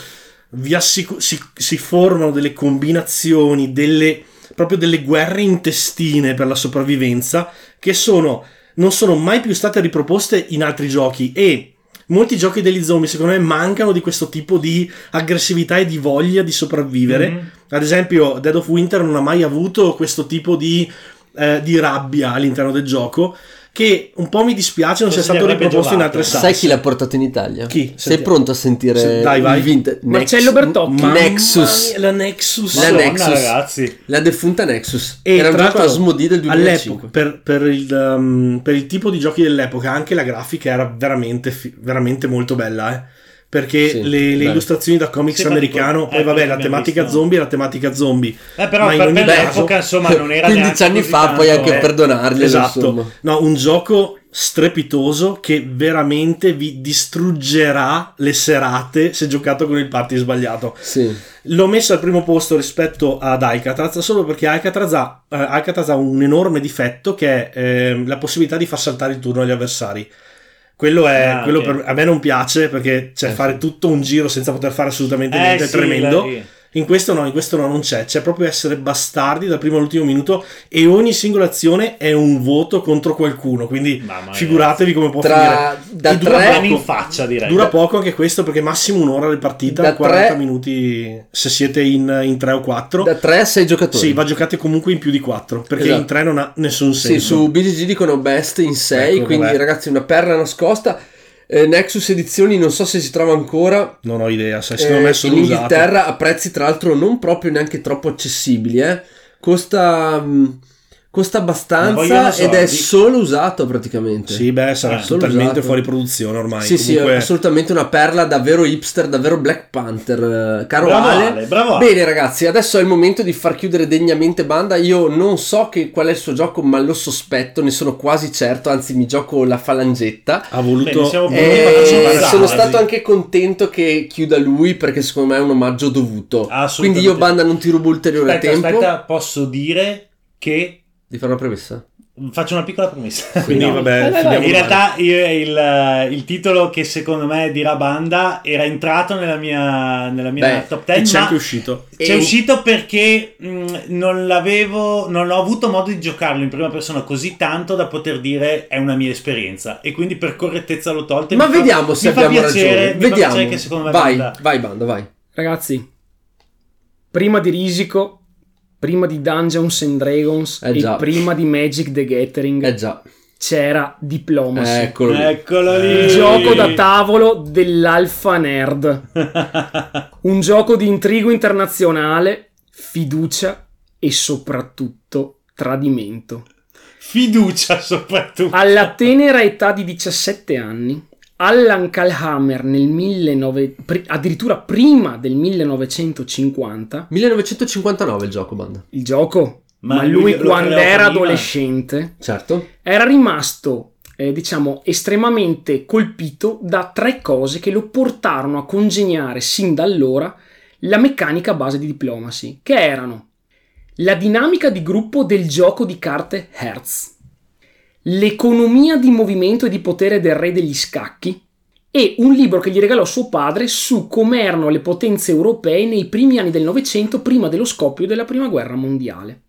Vi assicu- si, si formano delle combinazioni, delle, proprio delle guerre intestine per la sopravvivenza, che sono, non sono mai più state riproposte in altri giochi e molti giochi degli zombie secondo me mancano di questo tipo di aggressività e di voglia di sopravvivere. Mhm. Ad esempio, Dead of Winter non ha mai avuto questo tipo di, eh, di rabbia all'interno del gioco. Che un po' mi dispiace non sia stato riproposto in altre Sai salse. chi l'ha portato in Italia? Chi? Sei Sentiamo. pronto a sentire Se- dai, vai. il Vinted? Marcello Bertocchi. Mamma Nexus. mia, la Nexus. La Madonna, Nexus. ragazzi. La defunta Nexus. E Era un tra gioco l'altro, Asmodee del 2005. all'epoca, per, per il, um, per il tipo di giochi dell'epoca, anche la grafica era veramente, veramente molto bella, eh. Perché Sì, le, le illustrazioni da comics Sì, americano, poi eh, vabbè, quello la tematica visto. zombie è la tematica zombie. Eh, però Ma in per, caso- l'epoca, insomma, non era 15 neanche anni fa, puoi tanto- anche eh. perdonarglielo. Esatto. insomma. No, un gioco strepitoso che veramente vi distruggerà le serate se giocato con il party sbagliato. Sì. L'ho messo al primo posto rispetto ad Alcatraz solo perché Alcatraz ha, eh, Alcatraz ha un enorme difetto che è eh, la possibilità di far saltare il turno agli avversari. Quello, è, Ah, quello ok. per- a me non piace perché cioè, Eh, fare sì. tutto un giro senza poter fare assolutamente Eh, niente è sì, tremendo. la- In questo no, in questo no, non c'è. C'è proprio essere bastardi dal primo all'ultimo minuto e ogni singola azione è un voto contro qualcuno. Quindi figuratevi come può Tra finire. da E dura tre, Mani in poco. faccia, direi. Dura poco anche questo perché massimo un'ora di partita, Da 40 tre- minuti se siete in, in 3 o 4. da 3 a 6 giocatori. Sì, va giocate comunque in più di 4 perché Esatto. in 3 non ha nessun Sì, senso. su BGG dicono best in 6, Ecco, quindi vabbè. ragazzi una perla nascosta. Eh, Nexus edizioni non so se si trova ancora. Non ho idea, secondo Eh, me sono in usato. Inghilterra a prezzi tra l'altro non proprio neanche troppo accessibili, eh. Costa mh, costa abbastanza ed è solo usato praticamente. Sì, beh, sarà Eh, solo totalmente usato. fuori produzione ormai. Sì, sì, Comunque- è assolutamente una perla davvero hipster, davvero Black Panther. eh, Caro Bravo Ale. Ale, bravo. Bene ragazzi, adesso è il momento di far chiudere degnamente Banda. Io non so che, qual è il suo gioco, ma lo sospetto, ne sono quasi certo, anzi mi gioco la falangetta. ha voluto Bene, siamo voleva E sono sì. stato anche contento che chiuda lui perché secondo me è un omaggio dovuto. Quindi io Banda non ti rubo ulteriore Aspetta, tempo. aspetta, posso dire che Di fare una premessa? faccio una piccola promessa. Quindi, No. vabbè, In finiamo male. realtà io- il, il titolo che secondo me dirà banda era entrato nella mia, nella mia Beh, top E 10, c'è anche uscito. c'è E- uscito perché mh, non l'avevo, non ho avuto modo di giocarlo in prima persona così tanto da poter dire è una mia esperienza e quindi per correttezza l'ho tolto. Ma mi fa- vediamo se mi fa abbiamo piacere, ragione. mi fa Vediamo. piacere che secondo me vai, Banda- vai Banda, vai. Ragazzi, prima di Risico, prima di Dungeons and Dragons Eh e già. prima di Magic the Gathering Eh già, c'era Diplomacy. eccolo lì. Eccolo lì. Il gioco da tavolo dell'Alpha Nerd. Un gioco di intrigo internazionale, fiducia e soprattutto tradimento. Fiducia soprattutto. Alla tenera età di 17 anni, Allan Kalhammer nel 19... pri- addirittura prima del 1950, 1959 il gioco Banda. il gioco, Ma ma, lui lui, quando era prima? adolescente Certo. era rimasto, eh, diciamo, estremamente colpito da tre cose che lo portarono a congegnare sin da allora la meccanica base di Diplomacy, che erano la dinamica di gruppo del gioco di carte Hertz, l'economia di movimento e di potere del re degli scacchi e un libro che gli regalò suo padre su come erano le potenze europee nei primi anni del Novecento prima dello scoppio della Prima Guerra Mondiale.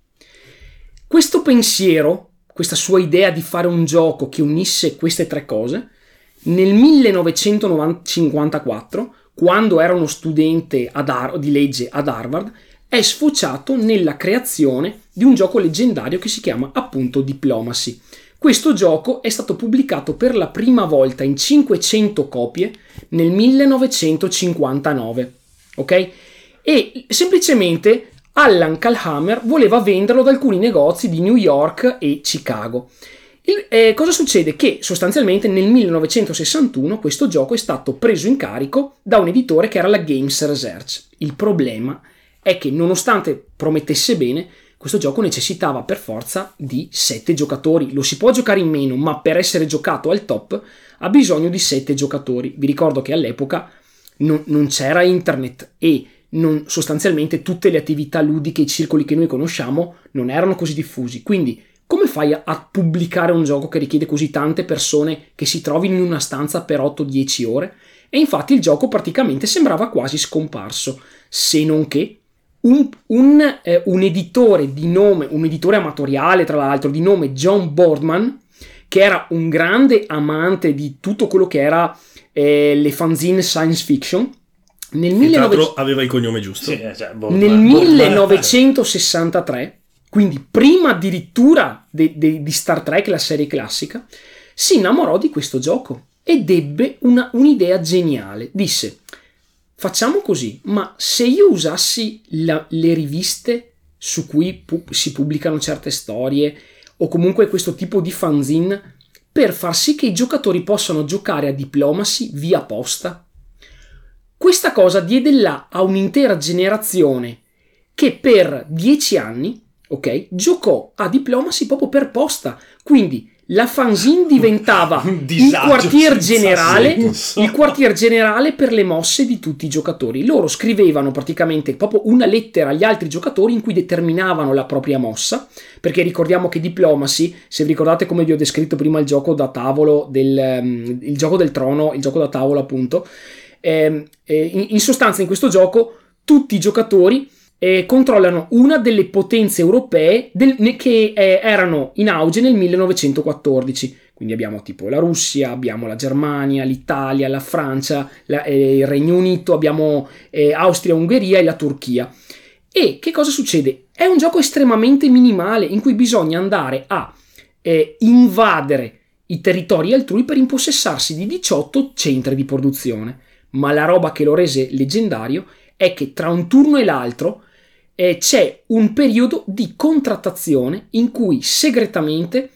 Questo pensiero, questa sua idea di fare un gioco che unisse queste tre cose, nel 1954, quando era uno studente Har- di legge ad Harvard, è sfociato nella creazione di un gioco leggendario che si chiama appunto Diplomacy. Questo gioco è stato pubblicato per la prima volta in 500 copie nel 1959, ok? E semplicemente Allan Kalhammer voleva venderlo ad alcuni negozi di New York e Chicago. Il- eh, cosa succede? Che sostanzialmente nel 1961 questo gioco è stato preso in carico da un editore che era la Games Research. Il problema è che nonostante promettesse bene, questo gioco necessitava per forza di 7 giocatori. Lo si può giocare in meno, ma per essere giocato al top ha bisogno di 7 giocatori. Vi ricordo che all'epoca non, non c'era internet e non- sostanzialmente tutte le attività ludiche i circoli che noi conosciamo non erano così diffusi. Quindi, come fai a, a pubblicare un gioco che richiede così tante persone che si trovino in una stanza per 8-10 ore? E infatti il gioco praticamente sembrava quasi scomparso, se non che un, un, eh, un editore di nome, un editore amatoriale tra l'altro, di nome John Boardman, che era un grande amante di tutto quello che era eh, le fanzine science fiction, nel, Tra 1900 l'altro aveva il cognome giusto. Sì, eh, cioè, boh, nel boh, 1963, quindi prima addirittura de- de- di Star Trek, la serie classica, si innamorò di questo gioco ed ebbe una- un'idea geniale. Disse: Facciamo così, ma se io usassi la- le riviste su cui pu- si pubblicano certe storie o comunque questo tipo di fanzine per far sì che i giocatori possano giocare a Diplomacy via posta, questa cosa diede là a un'intera generazione che per dieci anni, ok, giocò a Diplomacy proprio per posta. Quindi la fanzine diventava il quartier generale, senso. il quartier generale per le mosse di tutti i giocatori. Loro scrivevano praticamente proprio una lettera agli altri giocatori in cui determinavano la propria mossa, perché ricordiamo che Diplomacy, se vi ricordate come vi ho descritto prima il gioco da tavolo del ehm, il gioco del trono, il gioco da tavolo appunto, ehm, eh, in, in sostanza in questo gioco tutti i giocatori eh, controllano una delle potenze europee del- che eh, erano in auge nel 1914. Quindi abbiamo tipo la Russia, abbiamo la Germania, l'Italia, la Francia, la- eh, il Regno Unito, abbiamo eh, Austria, Ungheria e la Turchia. E che cosa succede? È un gioco estremamente minimale in cui bisogna andare a eh, invadere i territori altrui per impossessarsi di 18 centri di produzione. Ma la roba che lo rese leggendario è che tra un turno e l'altro eh, c'è un periodo di contrattazione in cui segretamente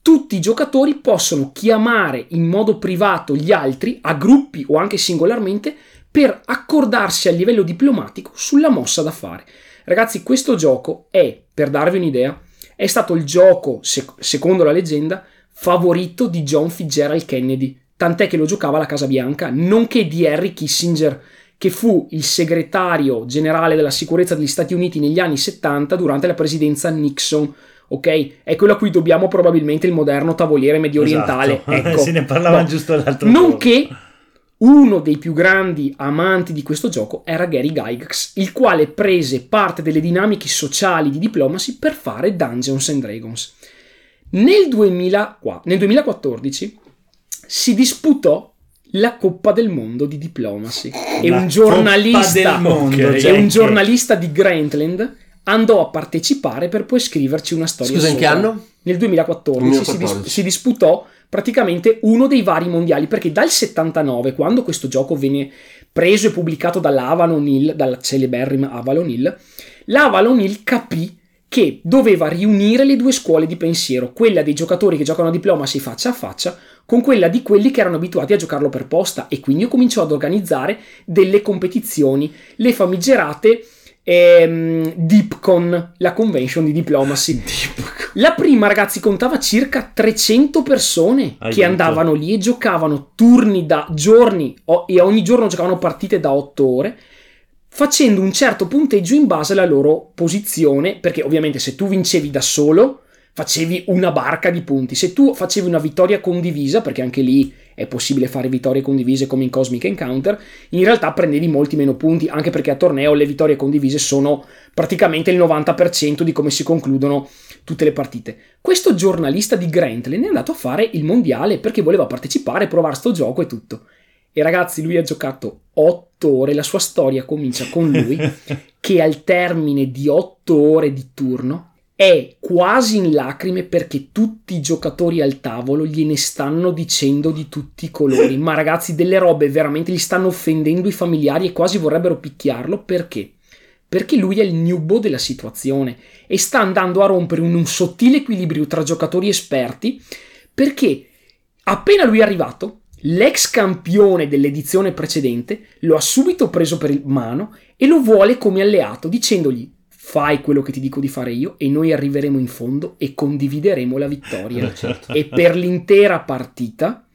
tutti i giocatori possono chiamare in modo privato gli altri, a gruppi o anche singolarmente, per accordarsi a livello diplomatico sulla mossa da fare. Ragazzi, questo gioco è, per darvi un'idea, è stato il gioco, sec- secondo la leggenda, favorito di John Fitzgerald Kennedy, tant'è che lo giocava alla Casa Bianca, nonché di Harry Kissinger, che fu il segretario generale della sicurezza degli Stati Uniti negli anni 70 durante la presidenza Nixon. Ok? È quello a cui dobbiamo probabilmente il moderno tavoliere medio orientale. Esatto. Ecco. Se ne parlava No. giusto l'altro Nonché uno dei più grandi amanti di questo gioco era Gary Gygax, il quale prese parte delle dinamiche sociali di Diplomacy per fare Dungeons and Dragons. Nel, 2004 nel 2014 si disputò la Coppa del Mondo di Diplomacy e un giornalista, Mondo, Ok. cioè e un giornalista di Grantland andò a partecipare per poi scriverci una storia Scusa, in che anno? Nel 2014, Si, dis- 2014. si disputò praticamente uno dei vari mondiali perché dal 79 quando questo gioco venne preso e pubblicato dalla Avalon Hill dalla celeberrima Avalon Hill la Avalon Hill capì che doveva riunire le due scuole di pensiero quella dei giocatori che giocano a Diplomacy faccia a faccia con quella di quelli che erano abituati a giocarlo per posta e quindi cominciò ad organizzare delle competizioni le famigerate ehm, DeepCon la convention di Diplomacy la prima, ragazzi, contava circa 300 persone che Aiuto. andavano lì e giocavano turni da giorni o- e ogni giorno giocavano partite da 8 ore facendo un certo punteggio in base alla loro posizione, perché ovviamente se tu vincevi da solo facevi una barca di punti, se tu facevi una vittoria condivisa, perché anche lì è possibile fare vittorie condivise come in Cosmic Encounter, in realtà prendevi molti meno punti, anche perché a torneo le vittorie condivise sono praticamente il 90% di come si concludono tutte le partite. Questo giornalista di Grantland è andato a fare il mondiale perché voleva partecipare, provare sto gioco e tutto. E ragazzi, lui ha giocato 8 ore, la sua storia comincia con lui che al termine di 8 ore di turno è quasi in lacrime perché tutti i giocatori al tavolo gliene stanno dicendo di tutti i colori. Ma ragazzi, delle robe veramente gli stanno offendendo i familiari e quasi vorrebbero picchiarlo perché? perché lui è il newbo della situazione e sta andando a rompere un, un sottile equilibrio tra giocatori esperti perché appena lui è arrivato, l'ex campione dell'edizione precedente lo ha subito preso per mano e lo vuole come alleato dicendogli fai quello che ti dico di fare io e noi arriveremo in fondo e condivideremo la vittoria. Eh, certo. E per l'intera partita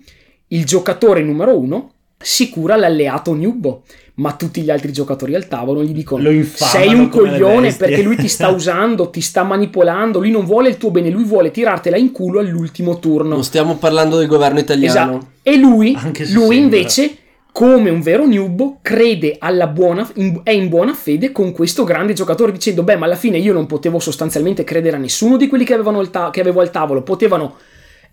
il giocatore numero uno si cura l'alleato Nubbo, ma tutti gli altri giocatori al tavolo gli dicono sei un coglione bestie." perché lui ti sta usando, ti sta manipolando, lui non vuole il tuo bene, lui vuole tirartela in culo all'ultimo turno. Non stiamo parlando del governo italiano. Esatto. E lui, lui sembra. invece, come un vero newbo, crede alla buona, in- è in buona fede con questo grande giocatore dicendo, beh, ma alla fine io non potevo sostanzialmente credere a nessuno di quelli che, avevano il ta- che avevo al tavolo, potevano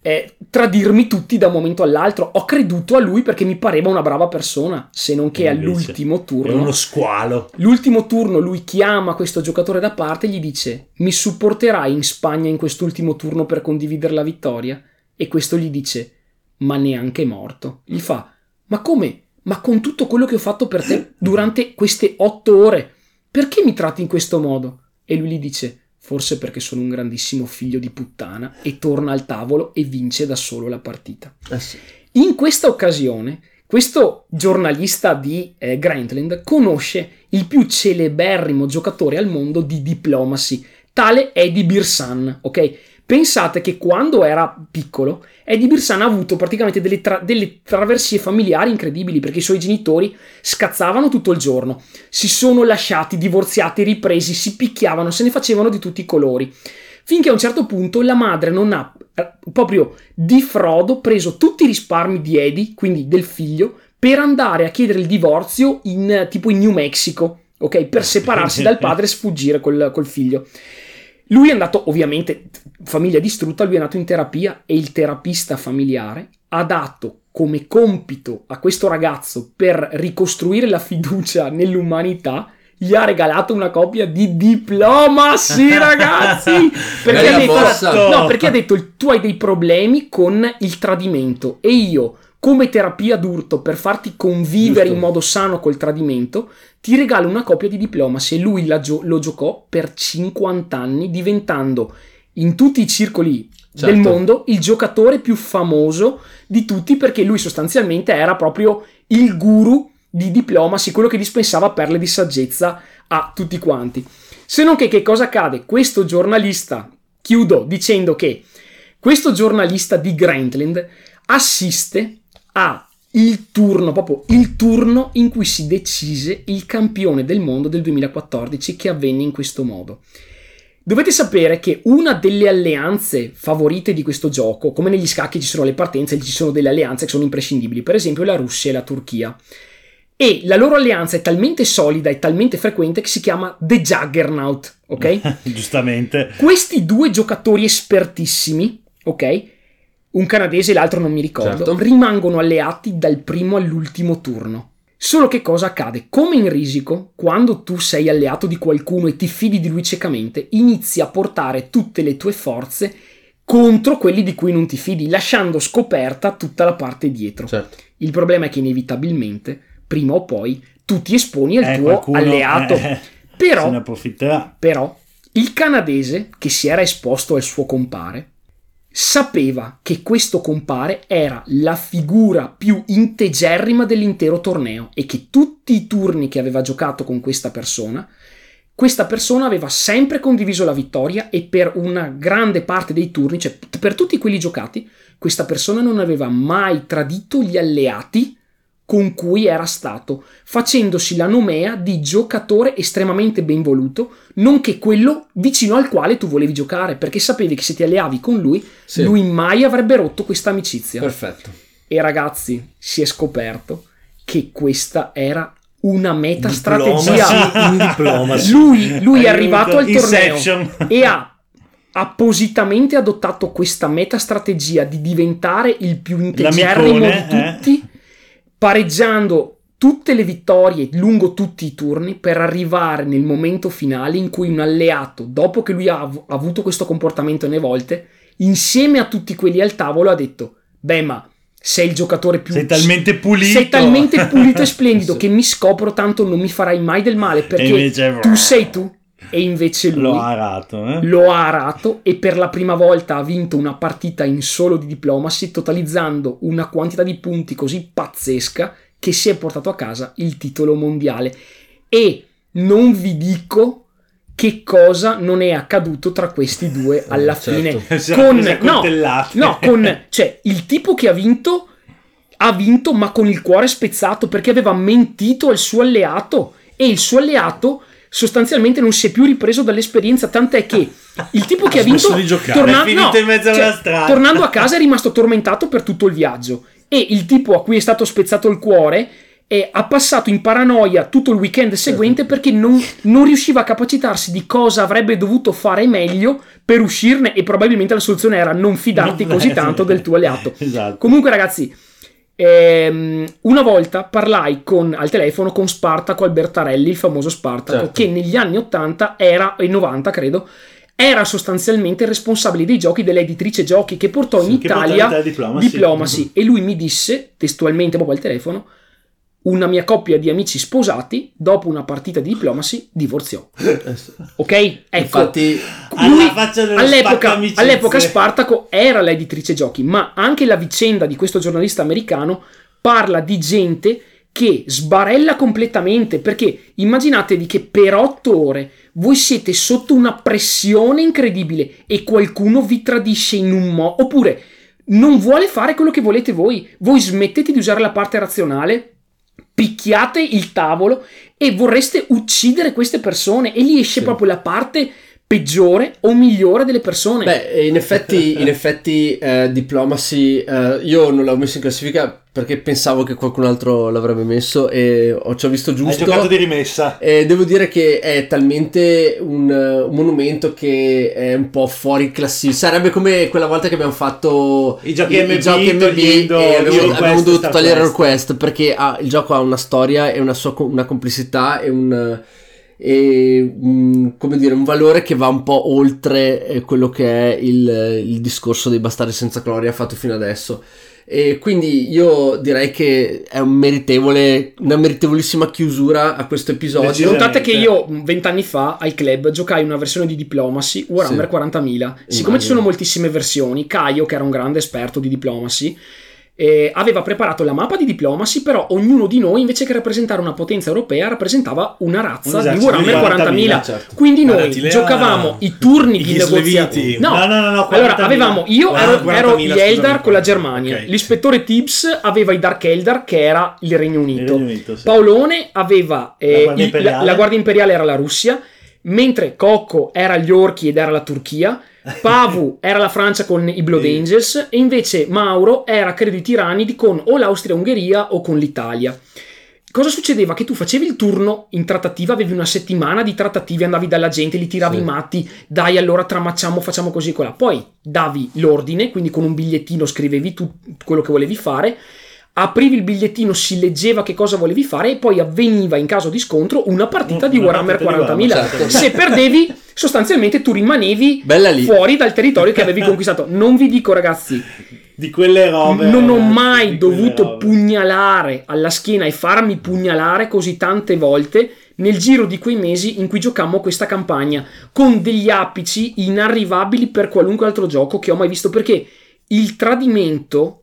eh, tradirmi tutti da un momento all'altro. Ho creduto a lui perché mi pareva una brava persona, se non che E invece all'ultimo È turno... uno squalo. L'ultimo turno lui chiama questo giocatore da parte e gli dice mi supporterai in Spagna in quest'ultimo turno per condividere la vittoria? E questo gli dice ma neanche morto. Gli fa ma come? Ma con tutto quello che ho fatto per te durante queste otto ore, perché mi tratti in questo modo? E lui gli dice forse perché sono un grandissimo figlio di puttana e torna al tavolo e vince da solo la partita. Eh sì. In questa occasione, questo giornalista di eh, Grantland conosce il più celeberrimo giocatore al mondo di diplomacy, tale Eddie Birsan, ok? Pensate che quando era piccolo, Eddie Birsan ha avuto praticamente delle, tra- delle traversie familiari incredibili perché i suoi genitori scazzavano tutto il giorno, si sono lasciati, divorziati, ripresi, si picchiavano, se ne facevano di tutti i colori. Finché a un certo punto la madre non ha eh, proprio di frodo preso tutti i risparmi di Eddie, quindi del figlio, per andare a chiedere il divorzio in tipo in New Mexico, ok? Per separarsi dal padre e sfuggire col, col figlio. Lui è andato, ovviamente, famiglia distrutta, lui è andato in terapia e il terapista familiare ha dato come compito a questo ragazzo per ricostruire la fiducia nell'umanità gli ha regalato una copia di diplomacy ragazzi perché ha, detto, no, perché ha detto tu hai dei problemi con il tradimento e io come terapia d'urto per farti convivere Giusto. in modo sano col tradimento ti regalo una copia di diplomacy e lui gio- lo giocò per 50 anni diventando in tutti i circoli Certo. del mondo il giocatore più famoso di tutti perché lui sostanzialmente era proprio il guru di diplomacy, quello che dispensava perle di saggezza a tutti quanti. Se non che che cosa accade? Questo giornalista, chiudo dicendo che questo giornalista di Grantland assiste a il turno, proprio il turno in cui si decise il campione del mondo del 2014 che avvenne in questo modo. Dovete sapere che una delle alleanze favorite di questo gioco, come negli scacchi ci sono le partenze, ci sono delle alleanze che sono imprescindibili, per esempio la Russia e la Turchia. E la loro alleanza è talmente solida e talmente frequente che si chiama The Juggernaut, ok? Giustamente. Questi due giocatori espertissimi, ok? Un canadese e l'altro non mi ricordo, Certo. rimangono alleati dal primo all'ultimo turno. Solo che cosa accade? Come in risico, quando tu sei alleato di qualcuno e ti fidi di lui ciecamente, inizi a portare tutte le tue forze contro quelli di cui non ti fidi, lasciando scoperta tutta la parte dietro. Certo. Il problema è che inevitabilmente, prima o poi, tu ti esponi al Eh, tuo qualcuno, alleato. eh, Però se ne approfitterà. però il canadese che si era esposto al suo compare sapeva che questo compare era la figura più integerrima dell'intero torneo e che tutti i turni che aveva giocato con questa persona, questa persona aveva sempre condiviso la vittoria e per una grande parte dei turni, cioè per tutti quelli giocati, questa persona non aveva mai tradito gli alleati con cui era stato, facendosi la nomea di giocatore estremamente ben voluto, nonché quello vicino al quale tu volevi giocare, perché sapevi che se ti alleavi con lui, Sì. lui mai avrebbe rotto questa amicizia. Perfetto. E ragazzi, si è scoperto che questa era una meta strategia. Lui, lui è arrivato al torneo Inception. e ha appositamente adottato questa meta strategia di diventare il più integerrimo di L'amicone, eh. tutti, pareggiando tutte le vittorie lungo tutti i turni per arrivare nel momento finale in cui un alleato, dopo che lui ha av- avuto questo comportamento ne volte, insieme a tutti quelli al tavolo ha detto: Beh, ma sei il giocatore più Sei talmente pulito. sei talmente pulito e splendido che mi scopro tanto non mi farai mai del male perché invece- tu sei tu e invece lui L'ho arato, eh? lo ha arato e per la prima volta ha vinto una partita in solo di diplomacy totalizzando una quantità di punti così pazzesca che si è portato a casa il titolo mondiale e non vi dico che cosa non è accaduto tra questi due alla certo. fine Si è con no, no con cioè il tipo che ha vinto ha vinto ma con il cuore spezzato perché aveva mentito al suo alleato e il suo alleato sostanzialmente non si è più ripreso dall'esperienza tant'è che il tipo che ha vinto di giocare. torna- no, in mezzo a cioè, tornando a casa è rimasto tormentato per tutto il viaggio e il tipo a cui è stato spezzato il cuore eh, ha passato in paranoia tutto il weekend seguente perché non, non riusciva a capacitarsi di cosa avrebbe dovuto fare meglio per uscirne e probabilmente la soluzione era non fidarti Non- così tanto del tuo alleato. Esatto. Comunque ragazzi, ehm, una volta parlai con, al telefono con Spartaco Albertarelli, il famoso Spartaco, Certo. che negli anni 80 era, e 90 credo, era sostanzialmente responsabile dei giochi dell'editrice giochi che portò in Che Italia Diplomacy. Diplomacy e lui mi disse testualmente proprio al telefono una mia coppia di amici sposati dopo una partita di Diplomacy divorziò. Ok? Ecco Infatti, lui all'epoca, all'epoca Spartaco era l'editrice giochi, ma anche la vicenda di questo giornalista americano parla di gente che sbarella completamente perché immaginatevi che per otto ore voi siete sotto una pressione incredibile e qualcuno vi tradisce in un modo oppure non vuole fare quello che volete voi voi smettete di usare la parte razionale picchiate il tavolo e vorreste uccidere queste persone e lì esce Sì. proprio la parte peggiore o migliore delle persone. Beh, in effetti, in effetti eh, Diplomacy eh, io non l'avevo messo in classifica perché pensavo che qualcun altro l'avrebbe messo e ho, ci ho visto Hai giusto. giocato di rimessa. E devo dire che è talmente un, un monumento che è un po' fuori classifica. Sarebbe come quella volta che abbiamo fatto I giochi MB, togliendo e i abbiamo, request abbiamo dovuto togliere il Quest. request perché ha- il gioco ha una storia e una sua una complessità e un, e un- come dire, un valore che va un po' oltre eh, quello che è il, il discorso dei bastardi senza gloria fatto fino adesso. E quindi io direi che è un meritevole, una meritevolissima chiusura a questo episodio. Notate che io vent'anni fa al club giocai una versione di Diplomacy Warhammer Sì. 40.000. Siccome Immagino. ci sono moltissime versioni, Caio, che era un grande esperto di Diplomacy, eh, aveva preparato la mappa di Diplomacy, però ognuno di noi, invece che rappresentare una potenza europea, rappresentava una razza Un di esercito di Warhammer 40.000. 40.000, certo. Quindi noi Guardati, giocavamo i turni i di Ghisleviti. negoziazione. No, no, no, no, Allora, 40.000. avevamo, io ero, 40.000, ero gli Eldar con la 40.000. Germania, Ok. l'ispettore Tibbs aveva i Dark Eldar che era il Regno Unito, Il Regno Unito, sì. Paolone aveva eh, La Guardia il- la, Imperiale. la Guardia Imperiale era la Russia, mentre Cocco era gli Orchi ed era la Turchia, Pavu era la Francia con i Blood Sì. Angels e invece Mauro era credo i tiranidi con o l'Austria-Ungheria o con l'Italia. Cosa succedeva? Che tu facevi il turno in trattativa, avevi una settimana di trattative, andavi dalla gente, li tiravi Sì. i matti, dai allora tramacciamo, facciamo così e colà. Poi davi l'ordine, quindi con un bigliettino scrivevi tu quello che volevi fare, aprivi il bigliettino, si leggeva che cosa volevi fare e poi avveniva in caso di scontro una partita di Warhammer partita di 40.000. Warhammer, certo. Se perdevi, sostanzialmente tu rimanevi fuori dal territorio che avevi conquistato. Non vi dico ragazzi, Di quelle robe. non ho ragazzi, mai dovuto pugnalare alla schiena e farmi pugnalare così tante volte nel giro di quei mesi in cui giocammo questa campagna con degli apici inarrivabili per qualunque altro gioco che ho mai visto perché il tradimento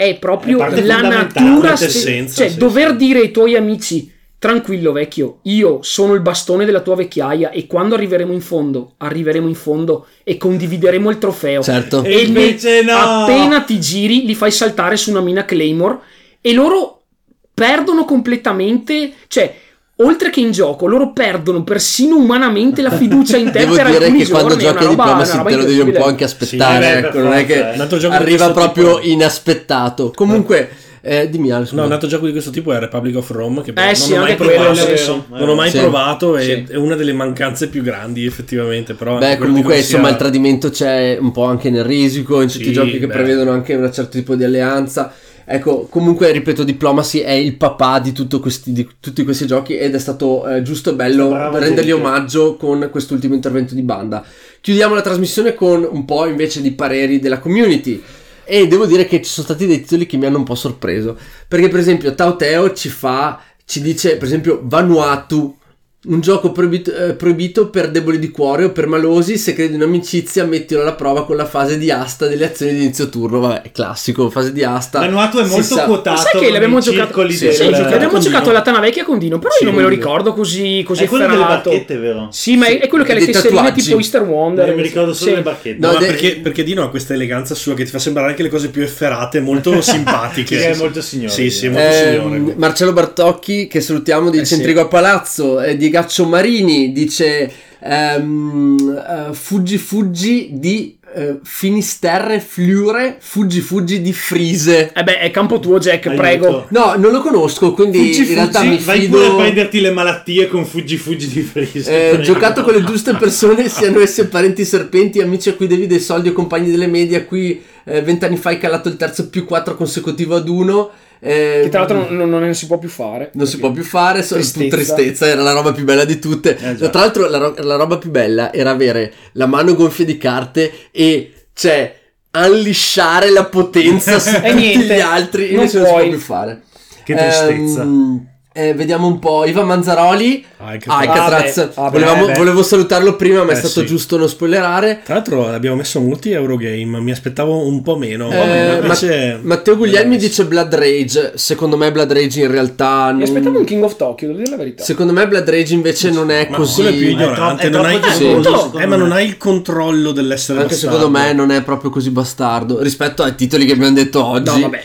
è proprio È la natura parte ste- essenza, cioè sì, dover sì. dire ai tuoi amici tranquillo vecchio io sono il bastone della tua vecchiaia e quando arriveremo in fondo arriveremo in fondo e condivideremo il trofeo Certo. E invece no! appena ti giri li fai saltare su una mina Claymore e loro perdono completamente, cioè oltre che in gioco, loro perdono persino umanamente la fiducia in te Devo per dire che quando giorni, è giochi a Diplomacy te lo devi un po' anche aspettare, Sì, ecco, non è che eh. Arriva proprio tipo- inaspettato. Comunque, eh, dimmi Ale, scusa. No, un altro gioco di questo tipo è Republic of Rome che Eh non sì, ho mai quello, provato. sì. Non ho mai Sì. provato e Sì. è una delle mancanze più grandi effettivamente. Però Beh, quello comunque, dico sia- insomma, il tradimento c'è un po' anche nel risico, in tutti Sì, i giochi che beh. prevedono anche un certo tipo di alleanza. Ecco, comunque, ripeto, Diplomacy è il papà di, tutto questi, di tutti questi giochi ed è stato eh, giusto e bello Bravo, rendergli gente. omaggio con quest'ultimo intervento di banda. Chiudiamo la trasmissione con un po' invece di pareri della community. E devo dire che ci sono stati dei titoli che mi hanno un po' sorpreso. Perché, per esempio, Tao Teo ci fa, ci dice, per esempio, Vanuatu. Un gioco proibito, eh, proibito per deboli di cuore o per malosi. Se credi in amicizia, mettilo alla prova con la fase di asta delle azioni di inizio turno. Vabbè, classico, fase di asta. Vanuatu è molto sa- quotato. Ma sai che l'abbiamo giocato, sì, del- sì, giocato l'abbiamo giocato alla Tana Vecchia con Dino, però Sì, io non me lo ricordo così, così È quello delle efferato. barchette, vero? Sì, ma è, è quello che ha le tesserine tatuaggi. tipo Easter Wonder. Io mi ricordo solo Sì. le barchette. No, No, ma de- perché, perché Dino ha questa eleganza sua che ti fa sembrare anche le cose più efferate, molto simpatiche. Che è molto signore. Sì, sì, molto Ehm, signore. Marcello Bartocchi che salutiamo dice Eh sì. Intrigo a Palazzo eh, di Gaccio Marini dice ehm, eh, Fuggi Fuggi di eh, Finisterre Fliure Fuggi Fuggi di Frise Eh beh, è campo tuo, Jack, Aiuto. prego. no non lo conosco quindi Fuggi, in realtà fuggi, mi vai fido pure a prenderti le malattie con fuggi fuggi di Freeze. eh, giocato con le giuste persone siano esse parenti serpenti amici a cui devi dei soldi o compagni delle medie a cui eh, vent'anni fa hai calato il terzo più 4 consecutivo ad uno eh, Che tra l'altro non, non- non si può più fare. non si può più fare, Tristezza. tristezza. era la roba più bella di tutte. Eh. Tra l'altro, la, ro- la roba più bella era avere la mano gonfia di carte e cioè unlisciare la potenza su E tutti niente, gli altri. non Invece non si può più fare. Che tristezza. Ehm, eh, vediamo un po'. Ivan Manzaroli, Alcatraz. Alcatraz. Ah, beh, ah, beh, Volevamo- beh. volevo salutarlo prima, ma è Eh, stato sì. giusto non spoilerare. Tra l'altro abbiamo messo molti Eurogame, mi aspettavo un po' meno. Eh, invece- Ma- Matteo Guglielmi dice Blood Rage. Secondo me, Blood Rage in realtà. Mi non- aspettavo un King of Tokyo, devo dire la verità. Secondo me, Blood Rage invece non è Ma così. è più È ignorante, troppo- non è hai, troppo giocoso, eh, secondo ma non hai il controllo dell'essere Anche bastardo. secondo me non è proprio così bastardo rispetto ai titoli che abbiamo detto oggi. No, vabbè.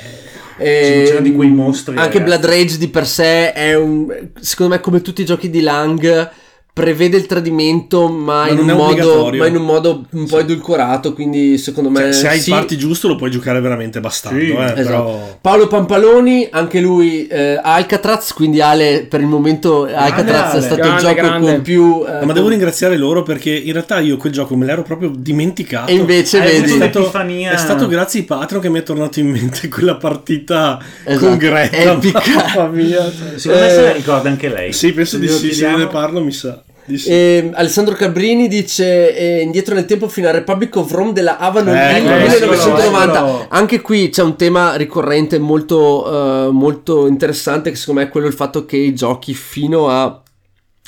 Ehm, C'erano di quei mostri, Anche ragazzi. Blood Rage di per sé è un. Secondo me, come tutti i giochi di Lang. Prevede il tradimento, ma, Ma in, un è modo, ma in un modo un po' edulcorato. Quindi, secondo me. Cioè, se hai sì. il party giusto lo puoi giocare veramente bastardo, Sì, eh, Esatto. però... Paolo Pampaloni, anche lui eh, Alcatraz, quindi Ale per il momento Alcatraz è Ale. stato Grande, il gioco grande. con più... eh, Ma devo con- ringraziare loro perché in realtà io quel gioco me l'ero proprio dimenticato. E invece È vedi... avuto stato, è stato grazie ai Patreon che mi è tornato in mente quella partita Esatto, con Greta. epica. Mamma mia. Secondo me se Eh, la ricorda anche lei. Sì, penso di Glielo sì, se ne parlo mi sa. Sì. E Alessandro Cabrini dice eh, indietro nel tempo fino a Republic of Rome della Avalon Eh, Hill quello, 1990 quello. anche qui c'è un tema ricorrente molto, eh, molto interessante che secondo me è quello il fatto che i giochi fino a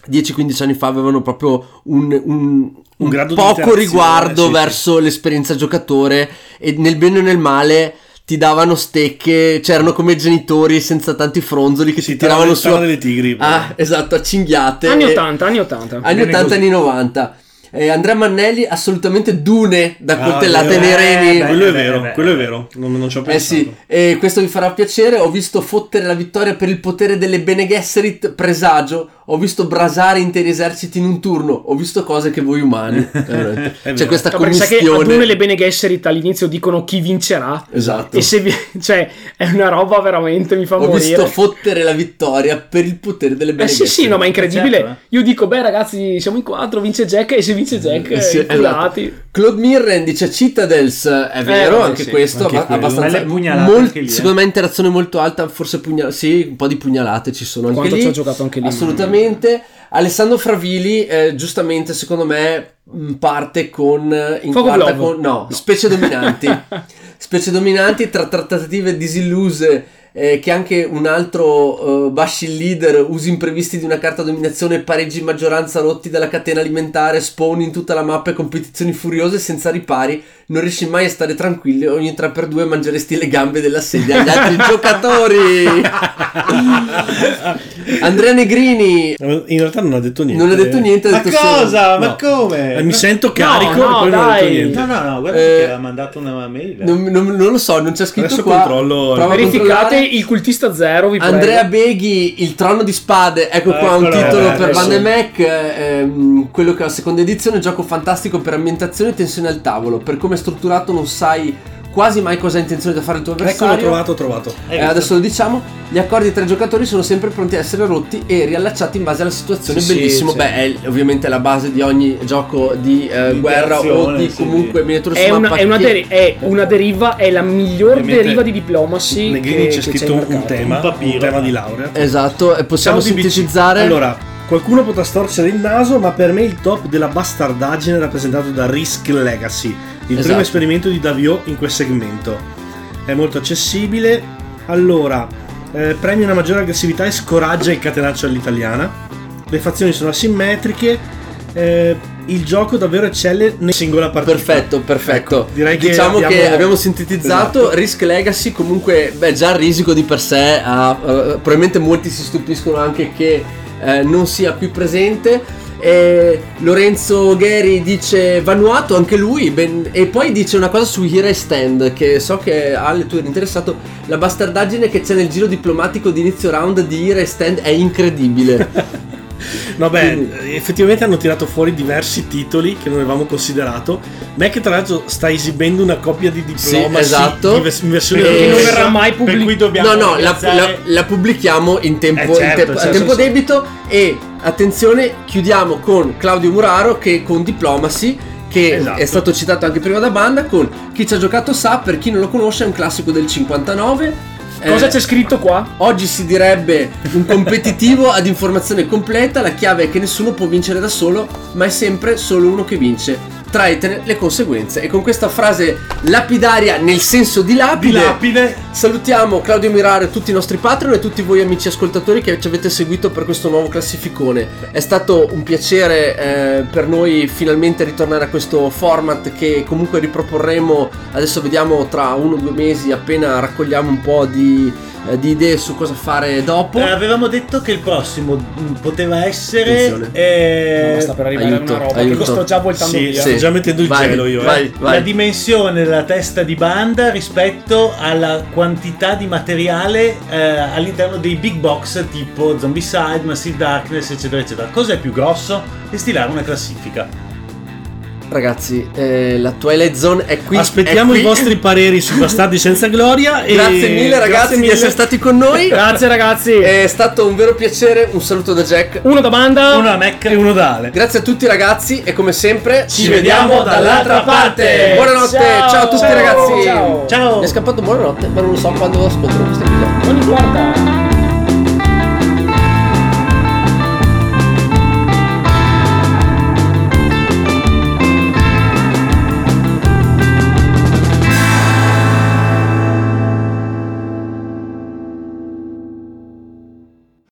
10-15 anni fa avevano proprio un, un- un di poco riguardo sì, sì. verso l'esperienza giocatore e nel bene o nel male ti davano stecche, c'erano come genitori senza tanti fronzoli che Si ti tiravano su tiravano delle tigri. Ah, esatto, a cinghiate. Anni E- 80, anni 80. Anni Bene 80 così. anni 90. Eh, Andrea Mannelli assolutamente Dune da Ah, coltellate nei reni. Eh, quello è beh, vero, beh, quello è vero. Non, non ci ho Eh pensato. sì, e questo vi farà piacere. Ho visto fottere la vittoria per il potere delle Bene Gesserit presagio. Ho visto brasare interi eserciti in un turno. Ho visto cose che voi umani. È C'è questa No, perché sai che a commistione. Dune le Bene Gesserit all'inizio dicono chi vincerà. Esatto. E se vi- cioè, è una roba veramente mi fa Ho morire. visto fottere la vittoria per il potere delle Bene Eh sì, sì, Gesserit. no, ma è incredibile. Certo, eh. Io dico, beh, ragazzi, siamo in quattro, vince Jack. E se vince Jack, Eh sì, eh, inculati. Claude Mirren dice Citadels, è vero, vabbè, anche sì, questo, anche quello. abbastanza anche lì, eh. secondo me interazione molto alta, forse pugnalate, sì, un po' di pugnalate ci sono anche Quanto lì. ci ho giocato anche lì. Assolutamente. Alessandro Fravili, eh, giustamente, secondo me, mh, parte con eh, in Fuoco quarta con no, specie dominanti. specie dominanti tra trattative disilluse eh, che anche un altro uh, Bashin leader, usi imprevisti di una carta dominazione, pareggi in maggioranza rotti dalla catena alimentare, spawn in tutta la mappa e competizioni furiose senza ripari, non riesci mai a stare tranquilli, ogni 3x2 mangeresti le gambe della sedia agli altri giocatori. Andrea Negrini In realtà non ha detto niente. non ha detto niente, ha Ma detto solo- cosa? Ma No. come? Eh, mi sento carico no, e poi non ha detto dai. niente. No, no, no, guarda Eh, che ha mandato una mail. Non, non- non lo so, non c'è scritto Adesso qua. controllo. Verificate. Il cultista zero, vi prego. Andrea Beghi, il trono di spade, ecco qua un titolo eh, per. Van de Mac, ehm, quello che è la seconda edizione, gioco fantastico per ambientazione e tensione al tavolo, per come è strutturato non sai quasi mai cosa ha intenzione di fare il tuo Ecco, l'ho avversario. trovato, ho trovato. Eh, adesso lo diciamo, gli accordi tra i giocatori sono sempre pronti a essere rotti e riallacciati in base alla situazione. Sì, Bellissimo, sì. beh, è ovviamente la base di ogni gioco di eh, Di guerra o di sì, comunque miniature È su una, mappa è, una deri- è una deriva, è la miglior deriva di diplomacy. Negrini c'è scritto un mercato. tema, Un papiro. un tema di laurea. Esatto, e possiamo Ciao, sintetizzare. Allora, qualcuno potrà storcere il naso, ma per me il top della bastardaggine è rappresentato da Risk Legacy, il Esatto. primo esperimento di Davio in quel segmento. è molto accessibile. Allora, eh, premia una maggiore aggressività e scoraggia il catenaccio all'italiana. Le fazioni sono asimmetriche. eh, il gioco davvero eccelle nella singola partita. Perfetto, perfetto. Ecco, direi che diciamo che abbiamo- abbiamo sintetizzato Esatto. Risk Legacy comunque beh già il risico di per sé ha, eh, probabilmente molti si stupiscono anche che eh, non sia qui presente E Lorenzo Gheri dice Vanuatu anche lui ben- e poi dice una cosa su Here I Stand che so che Ale tu eri interessato la bastardaggine che c'è nel giro diplomatico di inizio round di Here I Stand è incredibile No, beh, Quindi- effettivamente hanno tirato fuori diversi titoli che non avevamo considerato. Mac, tra l'altro, sta esibendo una coppia di diplomacy esatto. di vers- in versione E- che non verrà mai dobbiamo No, no, la, la- la pubblichiamo in tempo, Eh, in certo, tempo- a certo, tempo sì. debito e attenzione, chiudiamo con Claudio Muraro che con Diplomacy che Esatto. è stato citato anche prima da banda con chi ci ha giocato sa, per chi non lo conosce è un classico del 59. Cosa Eh, c'è scritto qua? Oggi si direbbe un competitivo ad informazione completa, la chiave è che nessuno può vincere da solo, ma è sempre solo uno che vince. Traetene le conseguenze. E con questa frase lapidaria nel senso di Di lapide, lapide salutiamo Claudio Mirare e tutti i nostri patron e tutti voi amici ascoltatori che ci avete seguito per questo nuovo classificone. È stato un piacere eh, per noi finalmente ritornare a questo format che comunque riproporremo, adesso vediamo tra uno o due mesi appena raccogliamo un po' di, eh, di idee su cosa fare dopo. Eh, avevamo detto che il prossimo mh, poteva essere eh, No, sta per arrivare aiuto, una roba aiuto. che sto già voltando Sì, via. sì. Già mettendo il vai, gelo io, eh. vai, vai. la dimensione della testa di banda rispetto alla quantità di materiale eh, all'interno dei big box tipo Zombicide, Massive Darkness, eccetera, eccetera. Cos'è più grosso? E stilare una classifica. Ragazzi, eh, la Twilight Zone è qui. Aspettiamo è qui. i vostri pareri sui bastardi senza gloria. e- Grazie mille ragazzi grazie di mille. essere stati con noi. Grazie ragazzi. È stato un vero piacere, un saluto da Jack. Uno da banda. Una Mac E uno da Ale. Grazie a tutti ragazzi e come sempre Ci vediamo dall'altra parte. Buonanotte, ciao, a tutti Ciao. ragazzi. Ciao. Ciao! Mi è scappato buonanotte, ma non lo so quando ascolterò questo episodio. Non importa.